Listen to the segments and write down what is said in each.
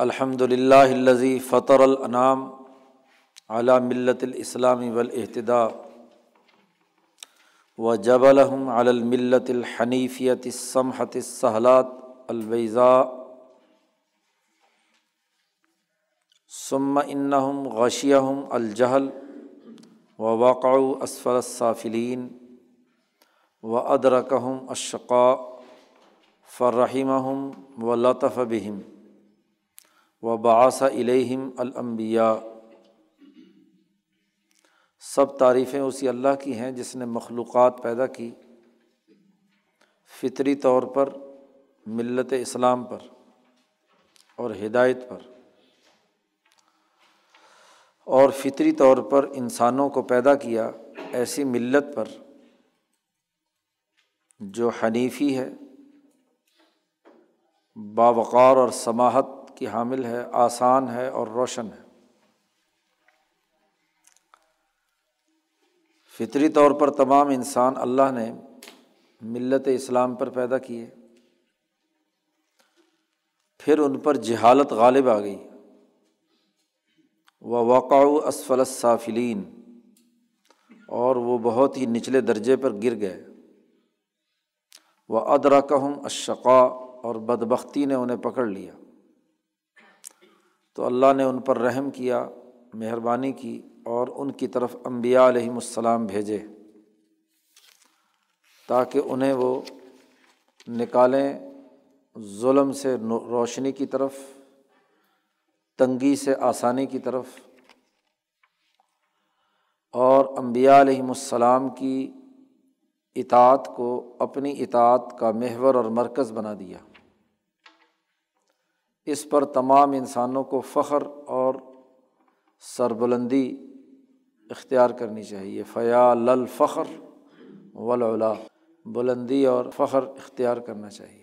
الحمد للہ الزی فطر العنام علی ملت الاسلام والاحتدا و جب الحم الملت الحنیفیت السمحت الصحلات البیضاء ثم انہم غشیہم الجہل و واقع اسفل الصافلین و ادرکہم الشقاء فرحمہم و لطف بہم و باعث علیہم الانبیاء سب تعریفیں اسی اللہ کی ہیں جس نے مخلوقات پیدا کی فطری طور پر، ملت اسلام پر اور ہدایت پر۔ اور فطری طور پر انسانوں کو پیدا کیا ایسی ملت پر جو حنیفی ہے، باوقار اور سماہت کی حامل ہے، آسان ہے اور روشن ہے۔ فطری طور پر تمام انسان اللہ نے ملت اسلام پر پیدا کیے۔ پھر ان پر جہالت غالب آ گئی۔ و واقع اسفل صافلین اور وہ بہت ہی نچلے درجے پر گر گئے۔ وہ ادراکہم اشقا اور بدبختی نے انہیں پکڑ لیا۔ تو اللہ نے ان پر رحم کیا، مہربانی کی اور ان کی طرف امبیا علیہم السلام بھیجے تاکہ انہیں وہ نکالیں ظلم سے روشنی کی طرف، تنگی سے آسانی کی طرف اور امبیا علیہم السلام کی اطاعت کو اپنی اطاعت کا محور اور مرکز بنا دیا۔ اس پر تمام انسانوں کو فخر اور سربلندی اختیار کرنی چاہیے۔ فیا الفخر ولا بلندی اور فخر اختیار کرنا چاہیے۔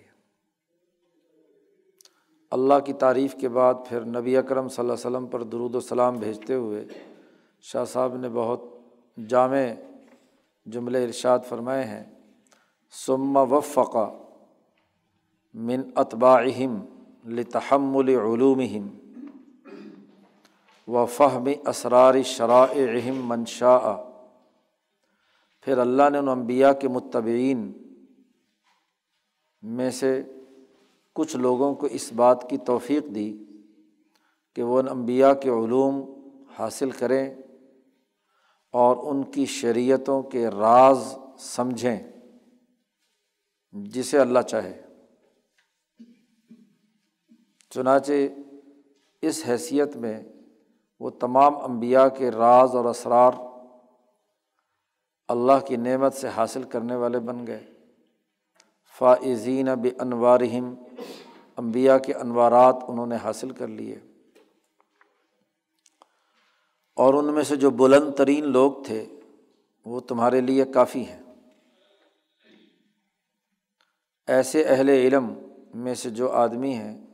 اللہ کی تعریف کے بعد پھر نبی اکرم صلی اللہ و وسلم پر درود السلام بھیجتے ہوئے شاہ صاحب نے بہت جامع جملے ارشاد فرمائے ہیں۔ سما وفقہ من اطباہم لتحمل علومہم و فہم اسرار شرائعہم منشا پھر اللہ نے ان انبیاء کے متبعین میں سے کچھ لوگوں کو اس بات کی توفیق دی کہ وہ ان انبیاء کے علوم حاصل کریں اور ان کی شریعتوں کے راز سمجھیں جسے اللہ چاہے۔ چنانچہ اس حیثیت میں وہ تمام انبیاء کے راز اور اسرار اللہ کی نعمت سے حاصل کرنے والے بن گئے۔ فائزین ب انوارہم امبیا کے انوارات انہوں نے حاصل کر لیے۔ اور ان میں سے جو بلند ترین لوگ تھے، وہ تمہارے لیے کافی ہیں۔ ایسے اہل علم میں سے جو آدمی ہیں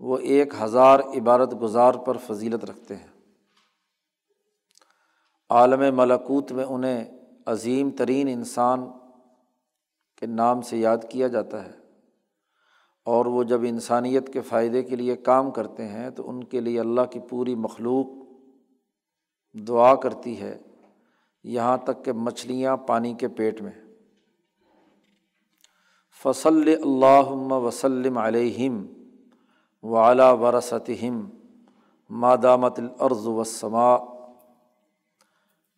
وہ ایک ہزار عبارت گزار پر فضیلت رکھتے ہیں۔ عالم ملاکوت میں انہیں عظیم ترین انسان کے نام سے یاد کیا جاتا ہے۔ اور وہ جب انسانیت کے فائدے کے لیے کام کرتے ہیں تو ان کے لیے اللہ کی پوری مخلوق دعا کرتی ہے، یہاں تک کہ مچھلیاں پانی کے پیٹ میں۔ فصل اللہ وسلم علیہم۔ وعلیٰ ورثتہم مادامت العرض وسما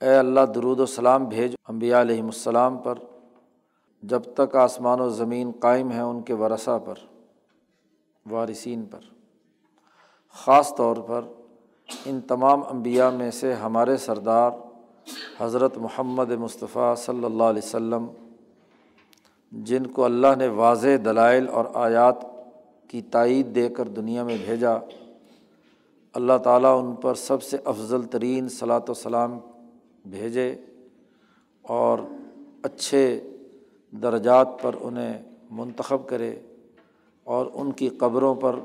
اے اللہ درود و سلام بھیج امبیا علیہم السلام پر۔ جب تک آسمان و زمین قائم ہیں ان کے ورثہ پر، وارثین پر۔ خاص طور پر ان تمام انبیاء میں سے ہمارے سردار حضرت محمد مصطفیٰ صلی اللہ علیہ و جن کو اللہ نے واضح دلائل اور آیات کی تائید دے کر دنیا میں بھیجا۔ اللہ تعالیٰ ان پر سب سے افضل ترین صلاۃ و سلام بھیجے اور اچھے درجات پر انہیں منتخب کرے اور ان کی قبروں پر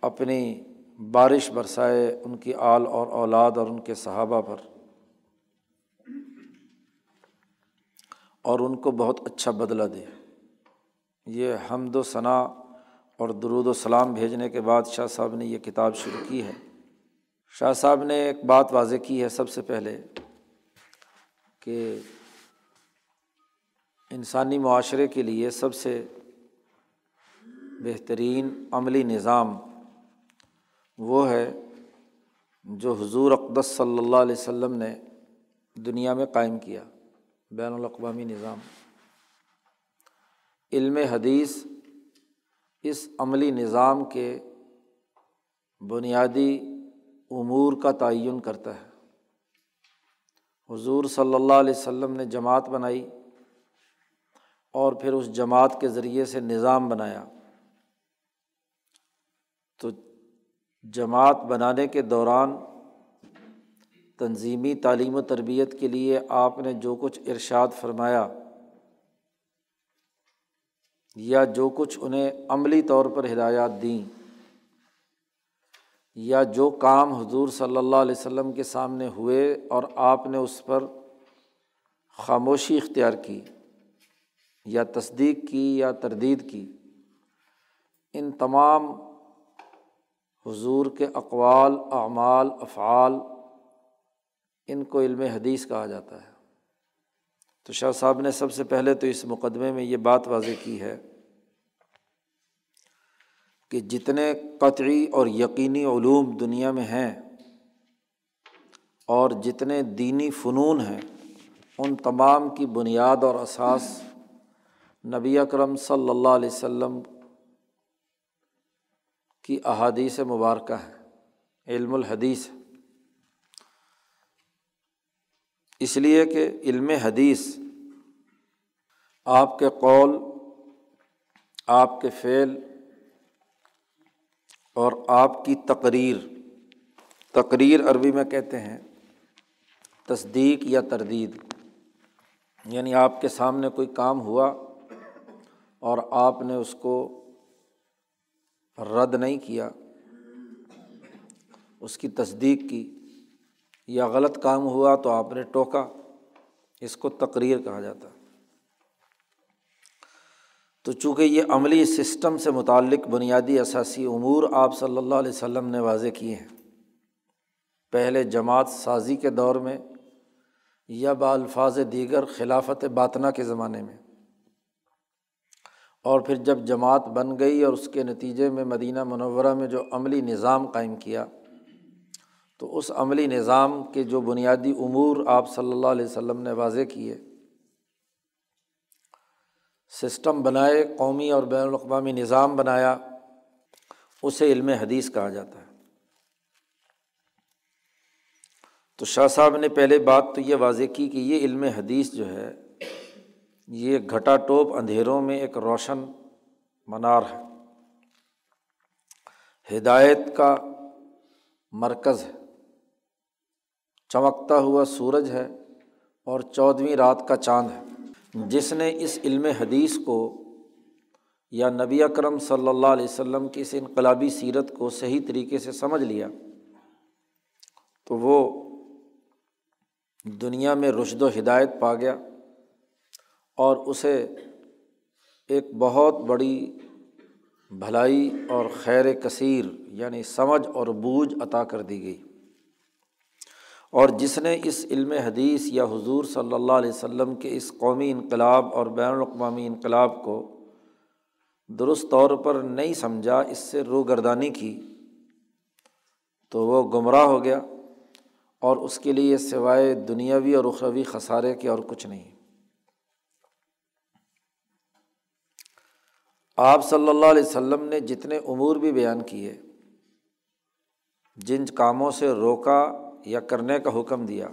اپنی بارش برسائے ان کی آل اور اولاد اور ان کے صحابہ پر۔ اور ان کو بہت اچھا بدلہ دے۔ یہ حمد و ثناء اور درود و سلام بھیجنے کے بعد شاہ صاحب نے یہ کتاب شروع کی ہے۔ شاہ صاحب نے ایک بات واضح کی ہے سب سے پہلے کہ انسانی معاشرے کے لیے سب سے بہترین عملی نظام وہ ہے جو حضور اقدس صلی اللہ علیہ و سلم نے دنیا میں قائم کیا، بین الاقوامی نظام۔ علم حدیث اس عملی نظام کے بنیادی امور کا تعین کرتا ہے۔ حضور صلی اللہ علیہ و سلم نے جماعت بنائی اور پھر اس جماعت کے ذریعے سے نظام بنایا۔ تو جماعت بنانے کے دوران تنظیمی تعلیم و تربیت کے لیے آپ نے جو کچھ ارشاد فرمایا یا جو کچھ انہیں عملی طور پر ہدایات دیں، یا جو کام حضور صلی اللہ علیہ وسلم کے سامنے ہوئے اور آپ نے اس پر خاموشی اختیار کی، یا تصدیق کی، یا تردید کی، ان تمام حضور کے اقوال، اعمال، افعال، ان کو علم حدیث کہا جاتا ہے۔ تو شاہ صاحب نے سب سے پہلے تو اس مقدمے میں یہ بات واضح کی ہے۔ کہ جتنے قطعی اور یقینی علوم دنیا میں ہیں اور جتنے دینی فنون ہیں، ان تمام کی بنیاد اور اساس نبی اکرم صلی اللہ علیہ و کی احادیث مبارکہ ہے علم الحدیث اس لیے کہ علم حدیث آپ کے قول، آپ کے فعل اور آپ کی تقریر تقریر عربی میں کہتے ہیں، تصدیق یا تردید۔ یعنی آپ کے سامنے کوئی کام ہوا اور آپ نے اس کو رد نہیں کیا، اس کی تصدیق کی، یا غلط کام ہوا تو آپ نے ٹوکا، اس کو تقریر کہا جاتا۔ تو چونکہ یہ عملی سسٹم سے متعلق بنیادی اثاثی امور آپ صلی اللہ علیہ وسلم نے واضح کیے ہیں۔ پہلے جماعت سازی کے دور میں یا با الفاظ دیگر خلافت باطنہ کے زمانے میں۔ اور پھر جب جماعت بن گئی اور اس کے نتیجے میں مدینہ منورہ میں جو عملی نظام قائم کیا، تو اس عملی نظام کے جو بنیادی امور آپ صلی اللہ علیہ وسلم نے واضح کیے سسٹم بنائے، قومی اور بین الاقوامی نظام بنایا، اسے علم حدیث کہا جاتا ہے۔ تو شاہ صاحب نے پہلے بات تو یہ واضح کی کہ یہ علم حدیث جو ہے، یہ گھٹا ٹوپ اندھیروں میں ایک روشن منار ہے۔ ہدایت کا مرکز ہے۔ چمکتا ہوا سورج ہے اور چودھویں رات کا چاند ہے۔ جس نے اس علم حدیث کو یا نبی اکرم صلی اللہ علیہ وسلم کی اس انقلابی سیرت کو صحیح طریقے سے سمجھ لیا، تو وہ دنیا میں رشد و ہدایت پا گیا اور اسے ایک بہت بڑی بھلائی اور خیر کثیر یعنی سمجھ اور بوجھ عطا کر دی گئی۔ اور جس نے اس علم حدیث یا حضور صلی اللہ علیہ وسلم کے اس قومی انقلاب اور بین الاقوامی انقلاب کو درست طور پر نہیں سمجھا، اس سے روگردانی کی تو وہ گمراہ ہو گیا اور اس کے لیے سوائے دنیاوی اور اخروی خسارے کے اور کچھ نہیں۔ آپ صلی اللہ علیہ وسلم نے جتنے امور بھی بیان کیے، جن کاموں سے روکا یا کرنے کا حکم دیا۔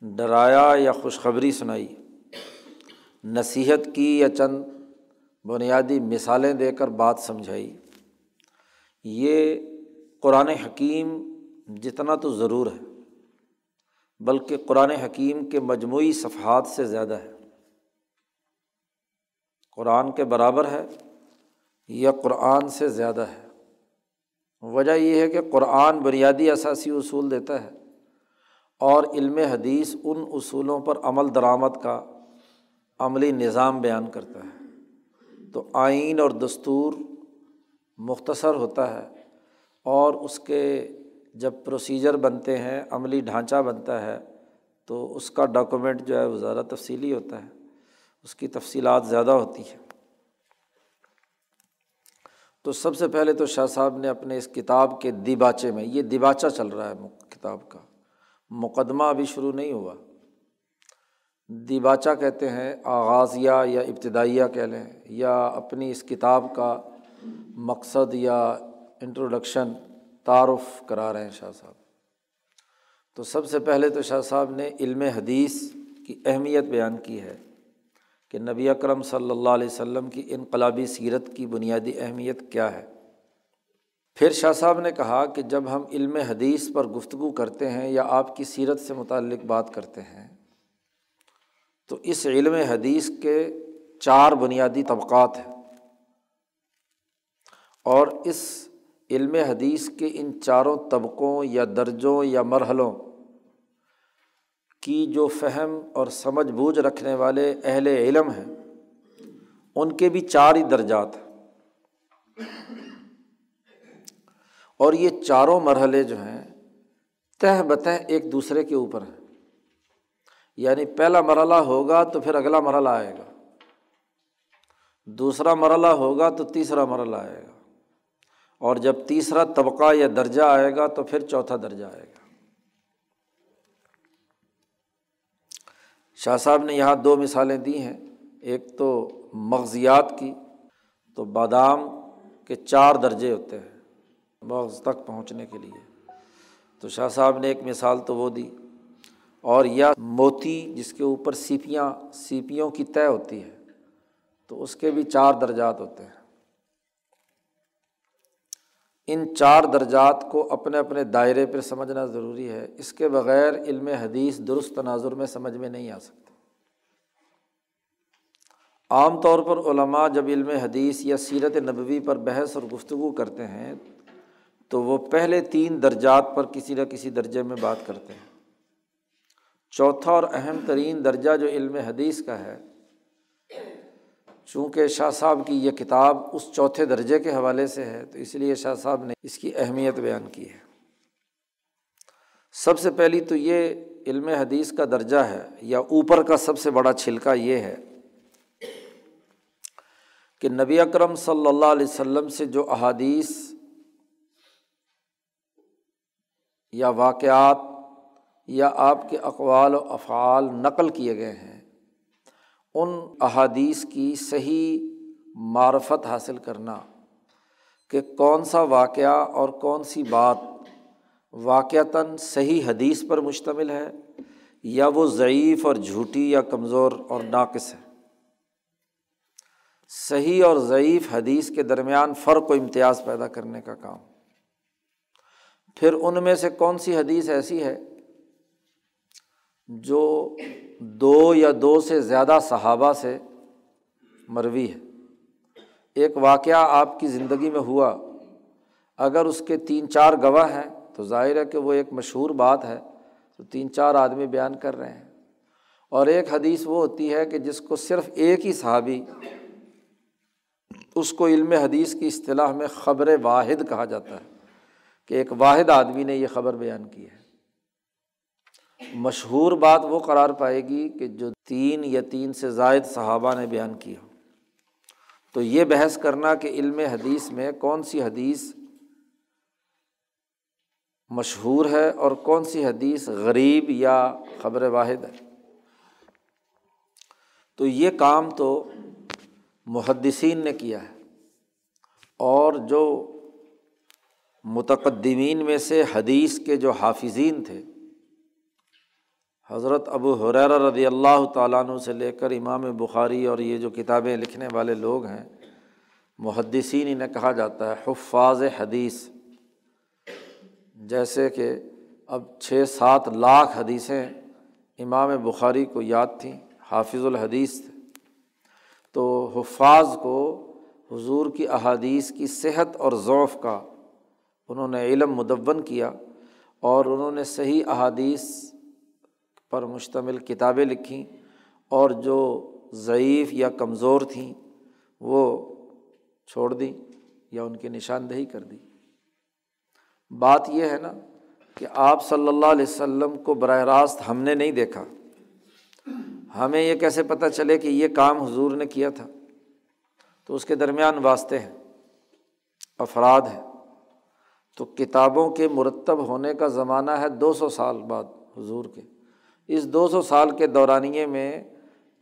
ڈرایا یا خوشخبری سنائی۔ نصیحت کی یا چند بنیادی مثالیں دے کر بات سمجھائی۔ یہ قرآن حکیم جتنا تو ضرور ہے، بلکہ قرآن حکیم کے مجموعی صفحات سے زیادہ ہے۔ قرآن کے برابر ہے یا قرآن سے زیادہ ہے؟ وجہ یہ ہے کہ قرآن بنیادی اثاثی اصول دیتا ہے اور علم حدیث ان اصولوں پر عمل درآمد کا عملی نظام بیان کرتا ہے۔ تو آئین اور دستور مختصر ہوتا ہے اور اس کے جب پروسیجر بنتے ہیں، عملی ڈھانچہ بنتا ہے، تو اس کا ڈاکومنٹ جو ہے، وہ زیادہ تفصیلی ہوتا ہے۔ اس کی تفصیلات زیادہ ہوتی ہیں۔ تو سب سے پہلے تو شاہ صاحب نے اپنے اس کتاب کے دیباچے میں، یہ دیباچہ چل رہا ہے کتاب کا، مقدمہ ابھی شروع نہیں ہوا۔ دیباچہ کہتے ہیں آغازیہ یا ابتدائیہ کہہ لیں، یا اپنی اس کتاب کا مقصد یا انٹروڈکشن تعارف کرا رہے ہیں شاہ صاحب۔ تو سب سے پہلے تو شاہ صاحب نے علم حدیث کی اہمیت بیان کی ہے۔ کہ نبی اکرم صلی اللہ علیہ وسلم کی انقلابی سیرت کی بنیادی اہمیت کیا ہے؟ پھر شاہ صاحب نے کہا کہ جب ہم علم حدیث پر گفتگو کرتے ہیں یا آپ کی سیرت سے متعلق بات کرتے ہیں، تو اس علم حدیث کے چار بنیادی طبقات ہیں۔ اور اس علم حدیث کے ان چاروں طبقوں یا درجوں یا مرحلوں کی جو فہم اور سمجھ بوجھ رکھنے والے اہل علم ہیں، ان کے بھی چار ہی درجات ہیں۔ اور یہ چاروں مرحلے جو ہیں، تہ بتہ ایک دوسرے کے اوپر ہیں۔ یعنی پہلا مرحلہ ہوگا تو پھر اگلا مرحلہ آئے گا۔ دوسرا مرحلہ ہوگا تو تیسرا مرحلہ آئے گا۔ اور جب تیسرا طبقہ یا درجہ آئے گا تو پھر چوتھا درجہ آئے گا۔ شاہ صاحب نے یہاں دو مثالیں دی ہیں، ایک تو مغزیات کی، تو بادام کے چار درجے ہوتے ہیں مغز تک پہنچنے کے لیے۔ تو شاہ صاحب نے ایک مثال تو وہ دی، اور یا موتی جس کے اوپر سیپیاں، سیپیوں کی طے ہوتی ہے، تو اس کے بھی چار درجات ہوتے ہیں۔ ان چار درجات کو اپنے اپنے دائرے پہ سمجھنا ضروری ہے۔ اس کے بغیر علم حدیث درست تناظر میں سمجھ میں نہیں آ سکتا۔ عام طور پر علماء جب علم حدیث یا سیرت نبوی پر بحث اور گفتگو کرتے ہیں، تو وہ پہلے تین درجات پر کسی نہ کسی درجے میں بات کرتے ہیں۔ چوتھا اور اہم ترین درجہ جو علم حدیث کا ہے چونکہ شاہ صاحب کی یہ کتاب اس چوتھے درجے کے حوالے سے ہے، تو اس لیے شاہ صاحب نے اس کی اہمیت بیان کی ہے۔ سب سے پہلی تو یہ علم حدیث کا درجہ ہے، یا اوپر کا سب سے بڑا چھلکا یہ ہے کہ نبی اکرم صلی اللہ علیہ وسلم سے جو احادیث یا واقعات یا آپ کے اقوال و افعال نقل کیے گئے ہیں ان احادیث کی صحیح معرفت حاصل کرنا کہ کون سا واقعہ اور کون سی بات واقعتاً صحیح حدیث پر مشتمل ہے یا وہ ضعیف اور جھوٹی یا کمزور اور ناقص ہے۔ صحیح اور ضعیف حدیث کے درمیان فرق و امتیاز پیدا کرنے کا کام۔ پھر ان میں سے کون سی حدیث ایسی ہے جو دو یا دو سے زیادہ صحابہ سے مروی ہے۔ ایک واقعہ آپ کی زندگی میں ہوا۔ اگر اس کے تین چار گواہ ہیں، تو ظاہر ہے کہ وہ ایک مشہور بات ہے۔ تو تین چار آدمی بیان کر رہے ہیں۔ اور ایک حدیث وہ ہوتی ہے کہ جس کو صرف ایک ہی صحابی اس کو علم حدیث کی اصطلاح میں خبر واحد کہا جاتا ہے۔ کہ ایک واحد آدمی نے یہ خبر بیان کی ہے۔ مشہور بات وہ قرار پائے گی کہ جو تین یا تین سے زائد صحابہ نے بیان کیا۔ تو یہ بحث کرنا کہ علم حدیث میں کون سی حدیث مشہور ہے اور کون سی حدیث غریب یا خبر واحد ہے۔ تو یہ کام تو محدثین نے کیا ہے اور جو متقدمین میں سے حدیث کے جو حافظین تھے حضرت ابو حریر رضی اللہ تعالیٰ عنہ سے لے کر امام بخاری اور یہ جو کتابیں لکھنے والے لوگ ہیں، محدثین انہیں کہا جاتا ہے حفاظ حدیث۔ جیسے کہ اب چھ سات لاکھ حدیثیں امام بخاری کو یاد تھیں، حافظ الحدیث۔ تھے تو حفاظ کو حضور کی احادیث کی صحت اور ذوف کا انہوں نے علم مدون کیا اور انہوں نے صحیح احادیث پر مشتمل کتابیں لکھیں اور جو ضعیف یا کمزور تھیں وہ چھوڑ دیں یا ان کی نشاندہی کر دی بات یہ ہے نا کہ آپ صلی اللہ علیہ وسلم کو براہ راست ہم نے نہیں دیکھا۔ ہمیں یہ کیسے پتہ چلے کہ یہ کام حضور نے کیا تھا؟ تو اس کے درمیان واسطے ہیں، افراد ہیں۔ تو کتابوں کے مرتب ہونے کا زمانہ ہے دو سو سال بعد حضور کے۔ اس دو سو سال کے دورانیے میں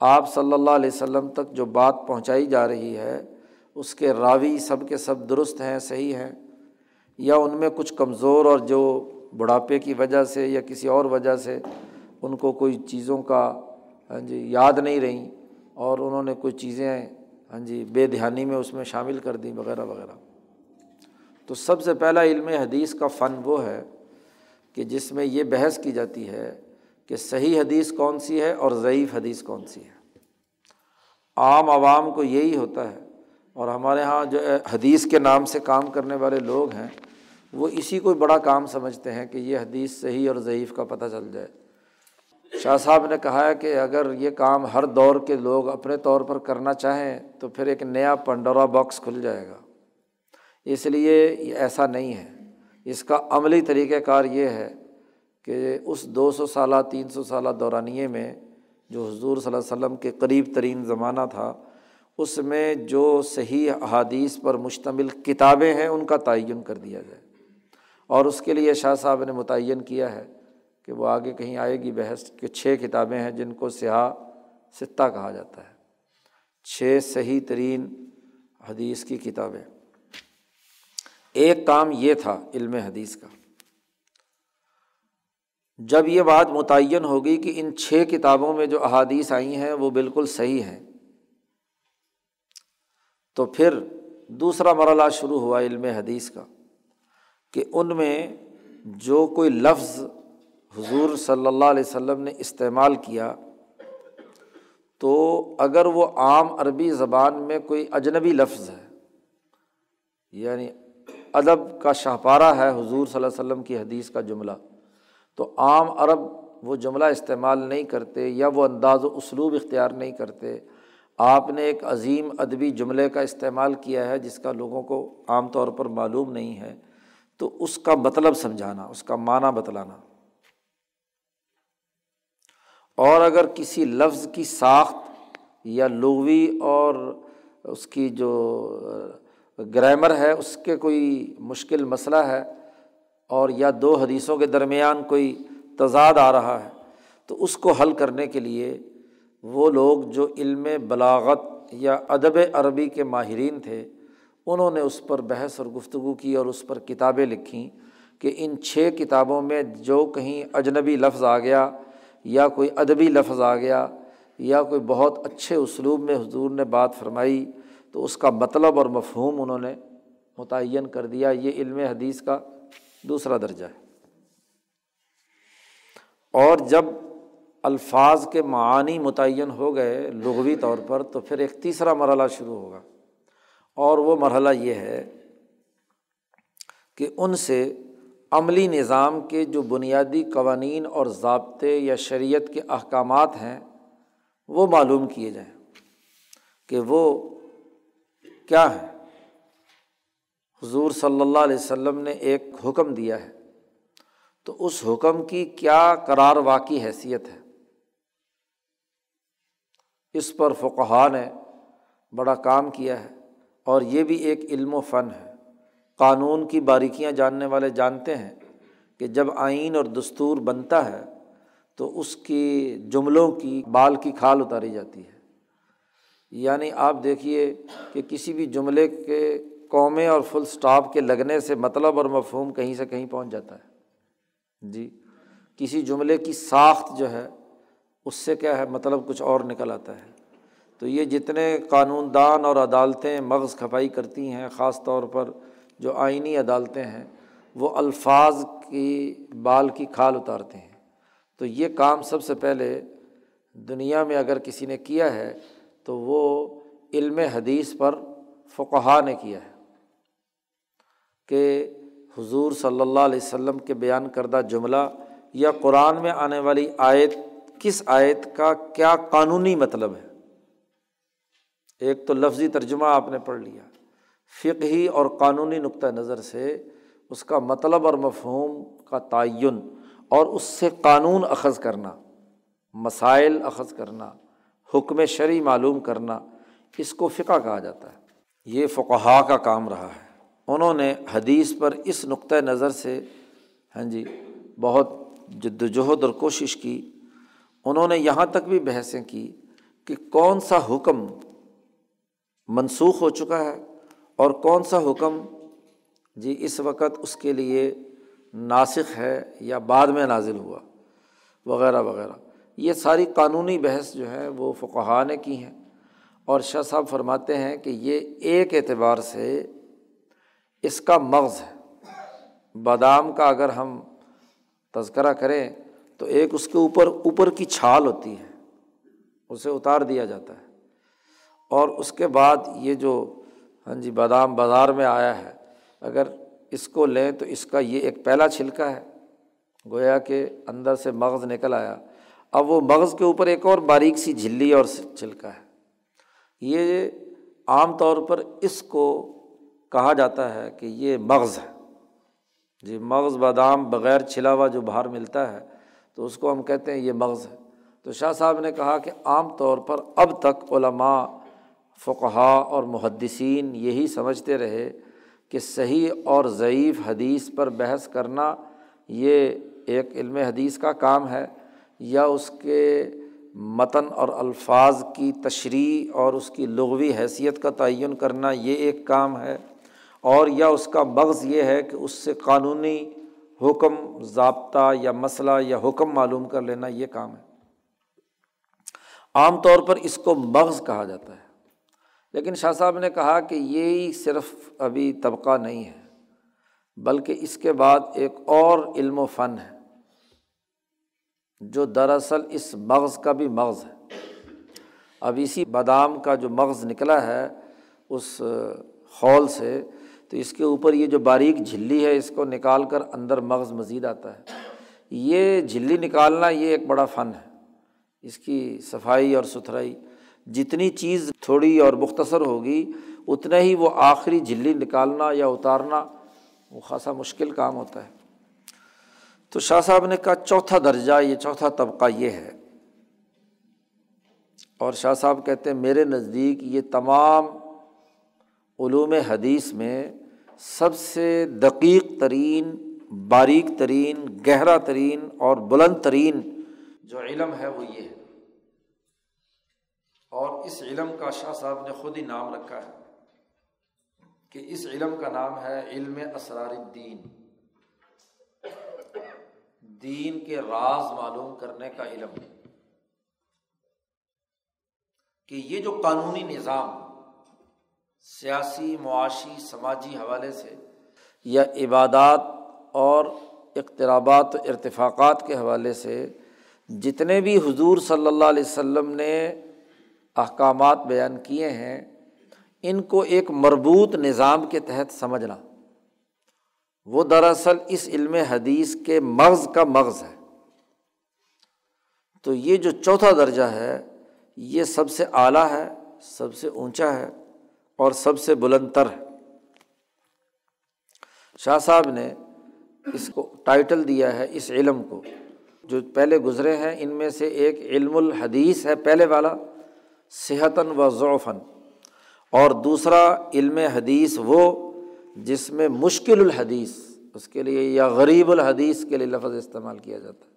آپ صلی اللہ علیہ وسلم تک جو بات پہنچائی جا رہی ہے، اس کے راوی سب کے سب درست ہیں، صحیح ہیں؟ یا ان میں کچھ کمزور اور جو بڑھاپے کی وجہ سے یا کسی اور وجہ سے ان کو کوئی چیزوں کا ہاں جی یاد نہیں رہیں اور انہوں نے کوئی چیزیں ہاں جی بے دھیانی میں اس میں شامل کر دیں، وغیرہ وغیرہ؟ تو سب سے پہلا علم حدیث کا فن وہ ہے کہ جس میں یہ بحث کی جاتی ہے کہ صحیح حدیث کون سی ہے اور ضعیف حدیث کون سی ہے۔ عام عوام کو یہی ہوتا ہے اور ہمارے یہاں جو حدیث کے نام سے کام کرنے والے لوگ ہیں، وہ اسی کو بڑا کام سمجھتے ہیں کہ یہ حدیث صحیح اور ضعیف کا پتہ چل جائے۔ شاہ صاحب نے کہا ہے کہ اگر یہ کام ہر دور کے لوگ اپنے طور پر کرنا چاہیں تو پھر ایک نیا پنڈورا باکس کھل جائے گا۔ اس لیے یہ ایسا نہیں ہے۔ اس کا عملی طریقۂ کار یہ ہے کہ اس دو سو سالہ، تین سو سالہ دورانیے میں جو حضور صلی اللہ علیہ وسلم کے قریب ترین زمانہ تھا، اس میں جو صحیح احادیث پر مشتمل کتابیں ہیں، ان کا تعین کر دیا جائے۔ اور اس کے لیے شاہ صاحب نے متعین کیا ہے کہ وہ آگے کہیں آئے گی، بحث کہ چھ کتابیں ہیں جن کو سیاح ستہ کہا جاتا ہے۔ چھ صحیح ترین حدیث کی کتابیں۔ ایک کام یہ تھا، علم حدیث کا۔ جب یہ بات متعین ہوگی کہ ان چھ کتابوں میں جو احادیث آئی ہیں وہ بالکل صحیح ہیں، تو پھر دوسرا مرحلہ شروع ہوا علم حدیث کا کہ ان میں جو کوئی لفظ حضور صلی اللہ علیہ وسلم نے استعمال کیا، تو اگر وہ عام عربی زبان میں کوئی اجنبی لفظ ہے یعنی ادب کا شاہپارہ ہے حضور صلی اللہ علیہ وسلم کی حدیث کا جملہ تو عام عرب وہ جملہ استعمال نہیں کرتے یا وہ انداز و اسلوب اختیار نہیں کرتے۔ آپ نے ایک عظیم ادبی جملے کا استعمال کیا ہے جس کا لوگوں کو عام طور پر معلوم نہیں ہے۔ تو اس کا مطلب سمجھانا، اس کا معنی بتلانا۔ اور اگر کسی لفظ کی ساخت یا لغوی اور اس کی جو گرامر ہے، اس کے کوئی مشکل مسئلہ ہے اور یا دو حدیثوں کے درمیان کوئی تضاد آ رہا ہے، تو اس کو حل کرنے کے لیے وہ لوگ جو علم بلاغت یا ادب عربی کے ماہرین تھے، انہوں نے اس پر بحث اور گفتگو کی اور اس پر کتابیں لکھیں کہ ان چھ کتابوں میں جو کہیں اجنبی لفظ آ گیا یا کوئی ادبی لفظ آ گیا یا کوئی بہت اچھے اسلوب میں حضور نے بات فرمائی، تو اس کا مطلب اور مفہوم انہوں نے متعین کر دیا، یہ علم حدیث کا دوسرا درجہ ہے۔ اور جب الفاظ کے معانی متعین ہو گئے لغوی طور پر، تو پھر ایک تیسرا مرحلہ شروع ہوگا۔ اور وہ مرحلہ یہ ہے کہ ان سے عملی نظام کے جو بنیادی قوانین اور ضابطے یا شریعت کے احکامات ہیں، وہ معلوم کیے جائیں کہ وہ کیا ہے حضور صلی اللہ علیہ وسلم نے ایک حکم دیا ہے۔ تو اس حکم کی کیا قرار واقعی حیثیت ہے؟ اس پر فقہ نے بڑا کام کیا ہے اور یہ بھی ایک علم و فن ہے۔ قانون کی باریکیاں جاننے والے جانتے ہیں کہ جب آئین اور دستور بنتا ہے تو اس کی جملوں کی بال کی کھال اتاری جاتی ہے۔ یعنی آپ دیکھیے کہ کسی بھی جملے کے قومیں اور فل اسٹاپ کے لگنے سے مطلب اور مفہوم کہیں سے کہیں پہنچ جاتا ہے۔ جی کسی جملے کی ساخت جو ہے، اس سے کیا ہے مطلب کچھ اور نکل آتا ہے۔ تو یہ جتنے قانون دان اور عدالتیں مغز کھپائی کرتی ہیں، خاص طور پر جو آئینی عدالتیں ہیں، وہ الفاظ کی بال کی کھال اتارتے ہیں۔ تو یہ کام سب سے پہلے دنیا میں اگر کسی نے کیا ہے، تو وہ علم حدیث پر فقہ نے کیا ہے۔ کہ حضور صلی اللہ علیہ وسلم کے بیان کردہ جملہ یا قرآن میں آنے والی آیت، کس آیت کا کیا قانونی مطلب ہے؟ ایک تو لفظی ترجمہ آپ نے پڑھ لیا۔ فقہی اور قانونی نقطۂ نظر سے اس کا مطلب اور مفہوم کا تعین اور اس سے قانون اخذ کرنا، مسائل اخذ کرنا، حکم شرعی معلوم کرنا، اس کو فقہ کہا جاتا ہے۔ یہ فقہا کا کام رہا ہے۔ انہوں نے حدیث پر اس نقطۂ نظر سے ہاں جی بہت جد وجہد اور کوشش کی۔ انہوں نے یہاں تک بھی بحثیں کی کہ کون سا حکم منسوخ ہو چکا ہے اور کون سا حکم جی اس وقت اس کے لیے ناسخ ہے یا بعد میں نازل ہوا، وغیرہ وغیرہ۔ یہ ساری قانونی بحث جو ہے وہ فقہ نے کی ہیں۔ اور شاہ صاحب فرماتے ہیں کہ یہ ایک اعتبار سے اس کا مغز ہے۔ بادام کا اگر ہم تذکرہ کریں تو ایک اس کے اوپر اوپر کی چھال ہوتی ہے، اسے اتار دیا جاتا ہے۔ اور اس کے بعد یہ جو ہاں جی بادام بازار میں آیا ہے، اگر اس کو لیں تو اس کا یہ ایک پہلا چھلکا ہے۔ گویا کہ اندر سے مغز نکل آیا۔ اب وہ مغز کے اوپر ایک اور باریک سی جھلی اور چھلکا ہے۔ یہ عام طور پر اس کو کہا جاتا ہے کہ یہ مغز ہے۔ جی مغز بادام بغیر چھلا ہوا جو باہر ملتا ہے، تو اس کو ہم کہتے ہیں یہ مغز ہے۔ تو شاہ صاحب نے کہا کہ عام طور پر اب تک علماء فقہا اور محدثین یہی سمجھتے رہے کہ صحیح اور ضعیف حدیث پر بحث کرنا یہ ایک علم حدیث کا کام ہے، یا اس کے متن اور الفاظ کی تشریح اور اس کی لغوی حیثیت کا تعین کرنا یہ ایک کام ہے۔ اور یا اس کا مغز یہ ہے کہ اس سے قانونی حکم، ضابطہ یا مسئلہ یا حکم معلوم کر لینا یہ کام ہے۔ عام طور پر اس کو مغز کہا جاتا ہے۔ لیکن شاہ صاحب نے کہا کہ یہی صرف ابھی طبقہ نہیں ہے، بلکہ اس کے بعد ایک اور علم و فن ہے، جو دراصل اس مغز کا بھی مغز ہے۔ اب اسی بادام کا جو مغز نکلا ہے، اس خول سے تو اس کے اوپر یہ جو باریک جھلی ہے، اس کو نکال کر اندر مغز مزید آتا ہے۔ یہ جھلی نکالنا یہ ایک بڑا فن ہے۔ اس کی صفائی اور ستھرائی، جتنی چیز تھوڑی اور مختصر ہوگی، اتنا ہی وہ آخری جھلی نکالنا یا اتارنا، وہ خاصا مشکل کام ہوتا ہے۔ تو شاہ صاحب نے کہا، چوتھا درجہ، یہ چوتھا طبقہ یہ ہے۔ اور شاہ صاحب کہتے ہیں، میرے نزدیک یہ تمام علوم حدیث میں سب سے دقیق ترین، باریک ترین، گہرا ترین اور بلند ترین جو علم ہے وہ یہ ہے۔ اور اس علم کا شاہ صاحب نے خود ہی نام رکھا ہے کہ اس علم کا نام ہے علم اسرار الدین۔ دین کے راز معلوم کرنے کا علم۔ کہ یہ جو قانونی نظام سیاسی، معاشی، سماجی حوالے سے یا عبادات اور اقترابات و ارتفاقات کے حوالے سے جتنے بھی حضور صلی اللہ علیہ وسلم نے احکامات بیان کیے ہیں، ان کو ایک مربوط نظام کے تحت سمجھنا۔ وہ دراصل اس علم حدیث کے مغز کا مغز ہے۔ تو یہ جو چوتھا درجہ ہے، یہ سب سے اعلیٰ ہے، سب سے اونچا ہے۔ اور سب سے بلند تر۔ ہے شاہ صاحب نے اس کو ٹائٹل دیا ہے اس علم کو۔ جو پہلے گزرے ہیں، ان میں سے ایک علم الحدیث ہے پہلے والا، صحتاً و ضعفن اور دوسرا علم حدیث وہ، جس میں مشکل الحدیث، اس کے لیے یا غریب الحدیث کے لیے لفظ استعمال کیا جاتا ہے۔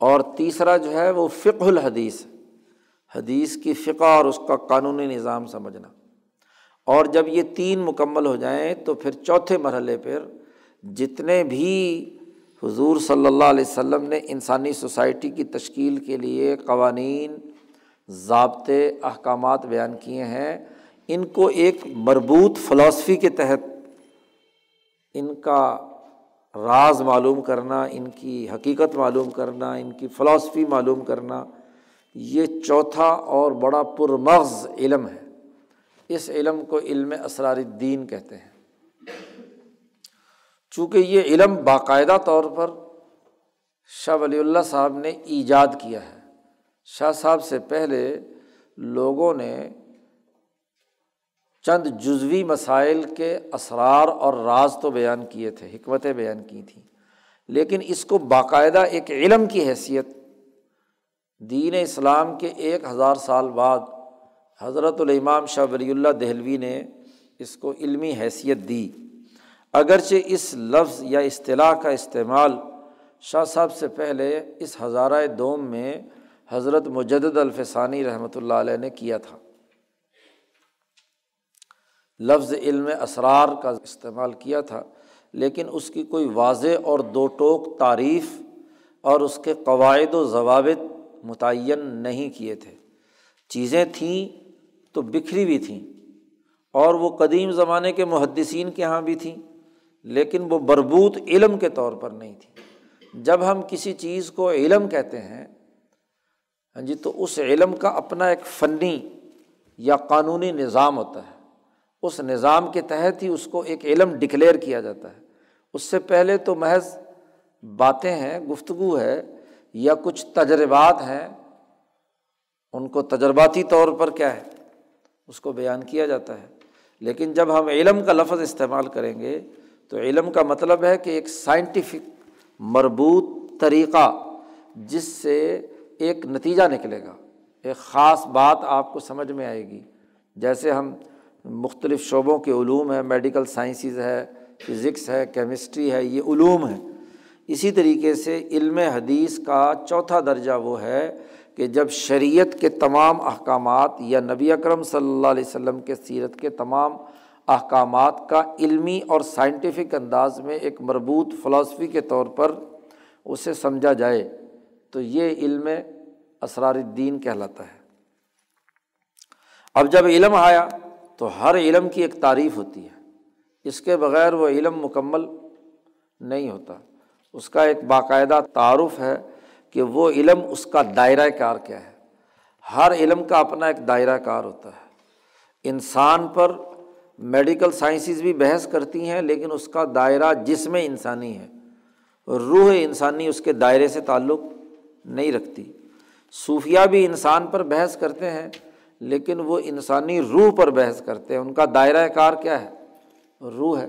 اور تیسرا جو ہے، وہ فقہ الحدیث۔ حدیث کی فقہ اور اس کا قانونی نظام سمجھنا۔ اور جب یہ تین مکمل ہو جائیں تو پھر چوتھے مرحلے پر جتنے بھی حضور صلی اللہ علیہ وسلم نے انسانی سوسائٹی کی تشکیل کے لیے قوانین، ضابطے، احکامات بیان کیے ہیں، ان کو ایک مربوط فلاسفی کے تحت ان کا راز معلوم کرنا، ان کی حقیقت معلوم کرنا، ان کی فلاسفی معلوم کرنا، یہ چوتھا اور بڑا پرمغز علم ہے۔ اس علم کو علم اسرار الدین کہتے ہیں۔ چونکہ یہ علم باقاعدہ طور پر شاہ ولی اللہ صاحب نے ایجاد کیا ہے۔ شاہ صاحب سے پہلے لوگوں نے چند جزوی مسائل کے اسرار اور راز تو بیان کیے تھے، حکمتیں بیان کی تھیں۔ لیکن اس کو باقاعدہ ایک علم کی حیثیت، دین اسلام کے ایک ہزار سال بعد حضرت الامام شاہ ولی اللہ دہلوی نے اس کو علمی حیثیت دی۔ اگرچہ اس لفظ یا اصطلاح کا استعمال شاہ صاحب سے پہلے اس ہزارہ دوم میں حضرت مجد الفسانی رحمۃ اللہ علیہ نے کیا تھا۔ لفظ علم اسرار کا استعمال کیا تھا، لیکن اس کی کوئی واضح اور دو ٹوک تعریف اور اس کے قواعد و ضوابط متعین نہیں کیے تھے۔ چیزیں تھیں تو بکھری ہوئی تھیں اور وہ قدیم زمانے کے محدثین کے یہاں بھی تھیں، لیکن وہ بربوط علم کے طور پر نہیں تھی جب ہم کسی چیز کو علم کہتے ہیں ہاں جی تو اس علم کا اپنا ایک فنی یا قانونی نظام ہوتا ہے۔ اس نظام کے تحت ہی اس کو ایک علم ڈکلیئر کیا جاتا ہے۔ اس سے پہلے تو محض باتیں ہیں، گفتگو ہے یا کچھ تجربات ہیں، ان کو تجرباتی طور پر کیا ہے؟ اس کو بیان کیا جاتا ہے۔ لیکن جب ہم علم کا لفظ استعمال کریں گے، تو علم کا مطلب ہے کہ ایک سائنٹیفک مربوط طریقہ جس سے ایک نتیجہ نکلے گا۔ ایک خاص بات آپ کو سمجھ میں آئے گی۔ جیسے ہم مختلف شعبوں کے علوم ہیں میڈیکل سائنسز ہے فزکس ہے کیمسٹری ہے، یہ علوم ہے اسی طریقے سے علم حدیث کا چوتھا درجہ وہ ہے کہ جب شریعت کے تمام احکامات یا نبی اکرم صلی اللہ علیہ وسلم کے سیرت کے تمام احکامات کا علمی اور سائنٹیفک انداز میں ایک مربوط فلاسفی کے طور پر اسے سمجھا جائے، تو یہ علم اسرار الدین کہلاتا ہے۔ اب جب علم آیا تو ہر علم کی ایک تعریف ہوتی ہے۔ اس کے بغیر وہ علم مکمل نہیں ہوتا۔ اس کا ایک باقاعدہ تعارف ہے۔ کہ وہ علم اس کا دائرۂ کار کیا ہے۔ ہر علم کا اپنا ایک دائرۂ کار ہوتا ہے۔ انسان پر میڈیکل سائنسز بھی بحث کرتی ہیں، لیکن اس کا دائرہ جسم انسانی ہے۔ روح انسانی اس کے دائرے سے تعلق نہیں رکھتی۔ صوفیہ بھی انسان پر بحث کرتے ہیں، لیکن وہ انسانی روح پر بحث کرتے ہیں۔ ان کا دائرۂ کار کیا ہے؟ روح ہے۔